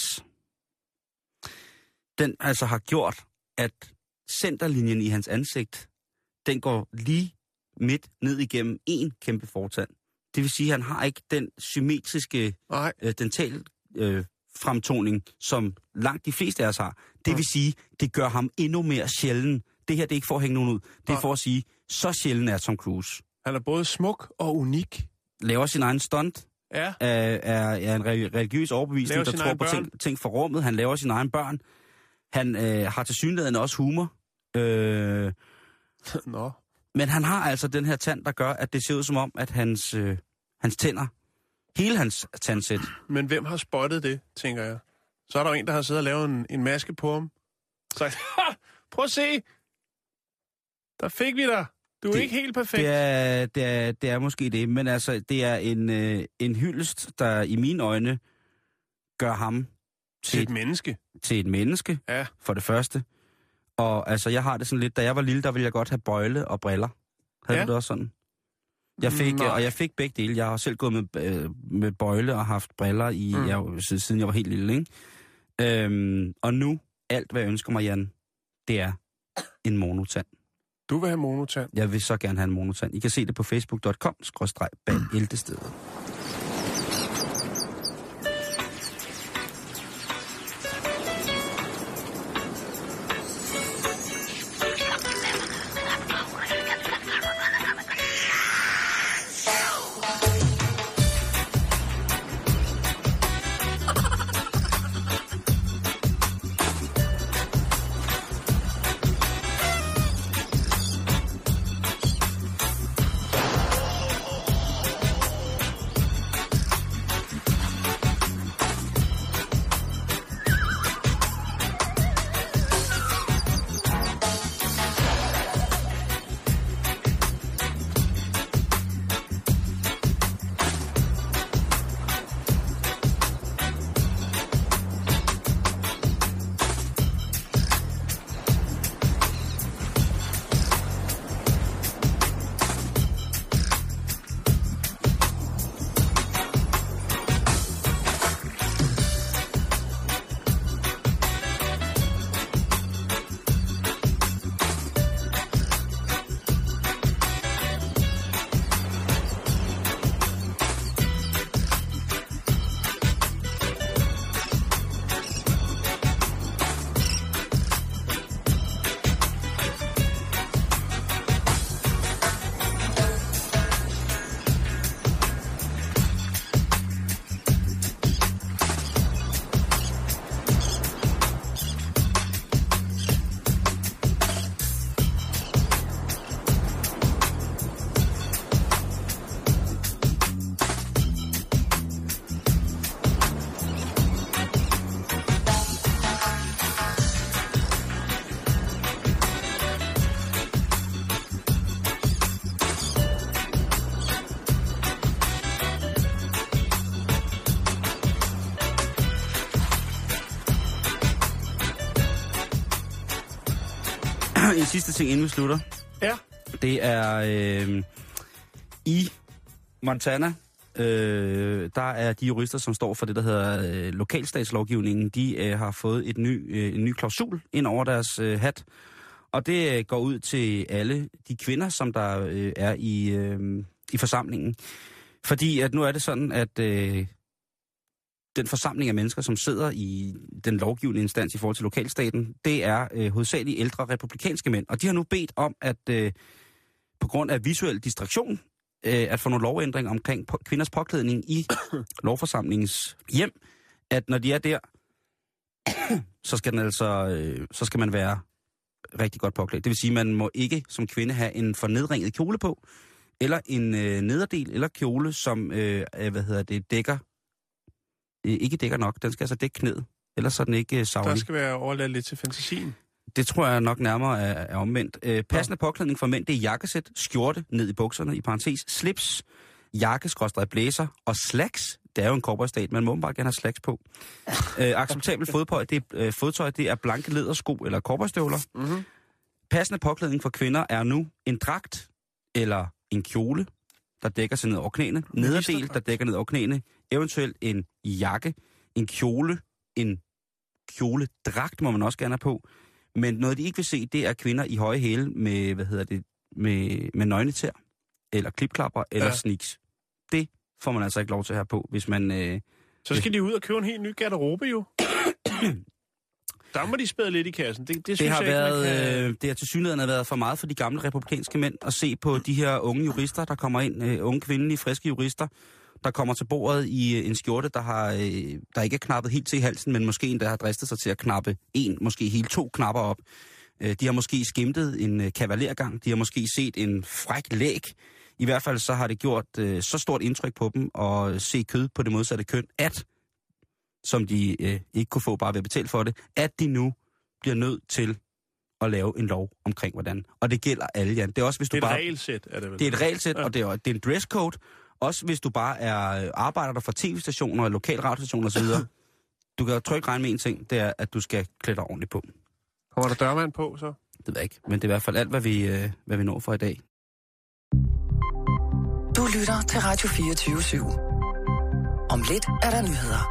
den altså har gjort, at centerlinjen i hans ansigt, den går lige midt ned igennem en kæmpe fortand. Det vil sige, at han har ikke den symmetriske Nej, øh, dental øh, fremtoning, som langt de fleste af os har. Det vil sige, det gør ham endnu mere sjælden. Det her det er ikke for at hænge nogen ud. Det er for at sige, så sjælden er Tom Cruise han er både smuk og unik. laver sin egen stunt, Ja, er, er, er en re- religiøs overbevisning, Laver der tror på børn. ting, ting for rummet. Han laver sine egne børn. Han øh, har til synligheden også humor. Øh, nå. men han har altså den her tand, der gør, at det ser ud som om, at hans, øh, hans tænder, hele hans tandsæt, Men hvem har spottet det, tænker jeg? Så er der jo en, der har siddet og lavet en, en maske på ham. Ha, prøv at se. Der fik vi dig. Du er Det- ikke helt perfekt. det er, det, er, det er måske det. Men altså, det er en, øh, en hyldest, der i mine øjne gør ham til til, et menneske. til et menneske, Ja. for det første. Og altså, jeg har det sådan lidt, da jeg var lille, der ville jeg godt have bøjle og briller. Havde ja. du det også sådan? Jeg fik, Nej. og jeg fik begge dele. Jeg har selv gået med, øh, med bøjle og haft briller i, Mm. mm. jeg, siden jeg var helt lille, ikke? Øhm, og nu, alt hvad jeg ønsker mig, Jan, det er en monotand. Du vil have monotand. Jeg vil så gerne have en monotand. I kan se det på facebook.com, skråstreg bag ældestedet. Sidste ting, inden vi slutter. Ja. Det er øh, i Montana, øh, der er de jurister, som står for det, der hedder øh, lokalstatslovgivningen, de øh, har fået et ny, øh, en ny klausul ind over deres øh, hat. Og det øh, går ud til alle de kvinder, som der øh, er i, øh, i forsamlingen. Fordi at nu er det sådan, at øh, den forsamling af mennesker, som sidder i den lovgivende instans i forhold til lokalstaten, det er øh, hovedsageligt ældre republikanske mænd. Og de har nu bedt om, at øh, på grund af visuel distraktion, øh, at få nogle lovændringer omkring på, kvinders påklædning i lovforsamlingens hjem, at når de er der, så skal, den altså, øh, så skal man være rigtig godt påklædt. Det vil sige, at man må ikke som kvinde have en fornedringet kjole på, eller en øh, nederdel eller kjole, som øh, øh, hvad hedder det, dækker, ikke dækker nok. Den skal altså dække knæet, ellers så er den ikke øh, Der savlig. skal være overladt lidt til fantasien. Det tror jeg nok nærmere er, er omvendt. Øh, passende påklædning for mænd, det er jakkesæt, skjorte ned i bukserne, i parentes, slips, jakke, skråstreg, blæser og slacks. Det er jo en cowboystat, man må bare gerne have slacks på. Øh, acceptabelt fodtøj, det er, øh, fodtøj, det er blanke lædersko eller cowboystøvler. Mm-hmm. Passende påklædning for kvinder er nu en dragt eller en kjole, der dækker sig ned over knæene. Nederdel, der dækker ned over knæene. Eventuelt en jakke, en kjole, en kjoledragt må man også gerne have på. Men noget, de ikke vil se, det er kvinder i høje hæle med, hvad hedder det, med, med nøgnetær, eller klipklapper, eller Ja. sneaks. Det får man altså ikke lov til at have på, hvis man... Øh, Så skal de ud og købe en helt ny garderobe jo. Der må de spæde lidt i kassen. Det, det, det synes har jeg været, ikke, kan... øh, det har til synligheden været for meget for de gamle republikanske mænd at se på de her unge jurister, der kommer ind, øh, unge kvindelige, friske jurister, der kommer til bordet i øh, en skjorte, der, har, øh, der ikke er knappet helt til i halsen, men måske en, der har dristet sig til at knappe en, måske helt to knapper op. Øh, de har måske skimtet en kavalergang, de har måske set en fræk læg. I hvert fald så har det gjort øh, så stort indtryk på dem at se kød på det modsatte køn, at, som de øh, ikke kunne få bare ved at betale for det, at de nu bliver nødt til at lave en lov omkring hvordan. Og det gælder alle, Jan. Det er også, hvis du Det er et bare... regelsæt, er det vel? Det er et regelsæt, Ja. og det er, det er en dresscode. Også hvis du bare er øh, arbejder der for tv-stationer og lokalradiostationer osv. du kan jo trygt regne med en ting, det er, at du skal klæde dig ordentligt på. Kommer der dørmand på, så? Det ved jeg ikke, men det er i hvert fald alt, hvad vi, øh, hvad vi når for i dag. Du lytter til Radio 24 /7. Om lidt er der nyheder.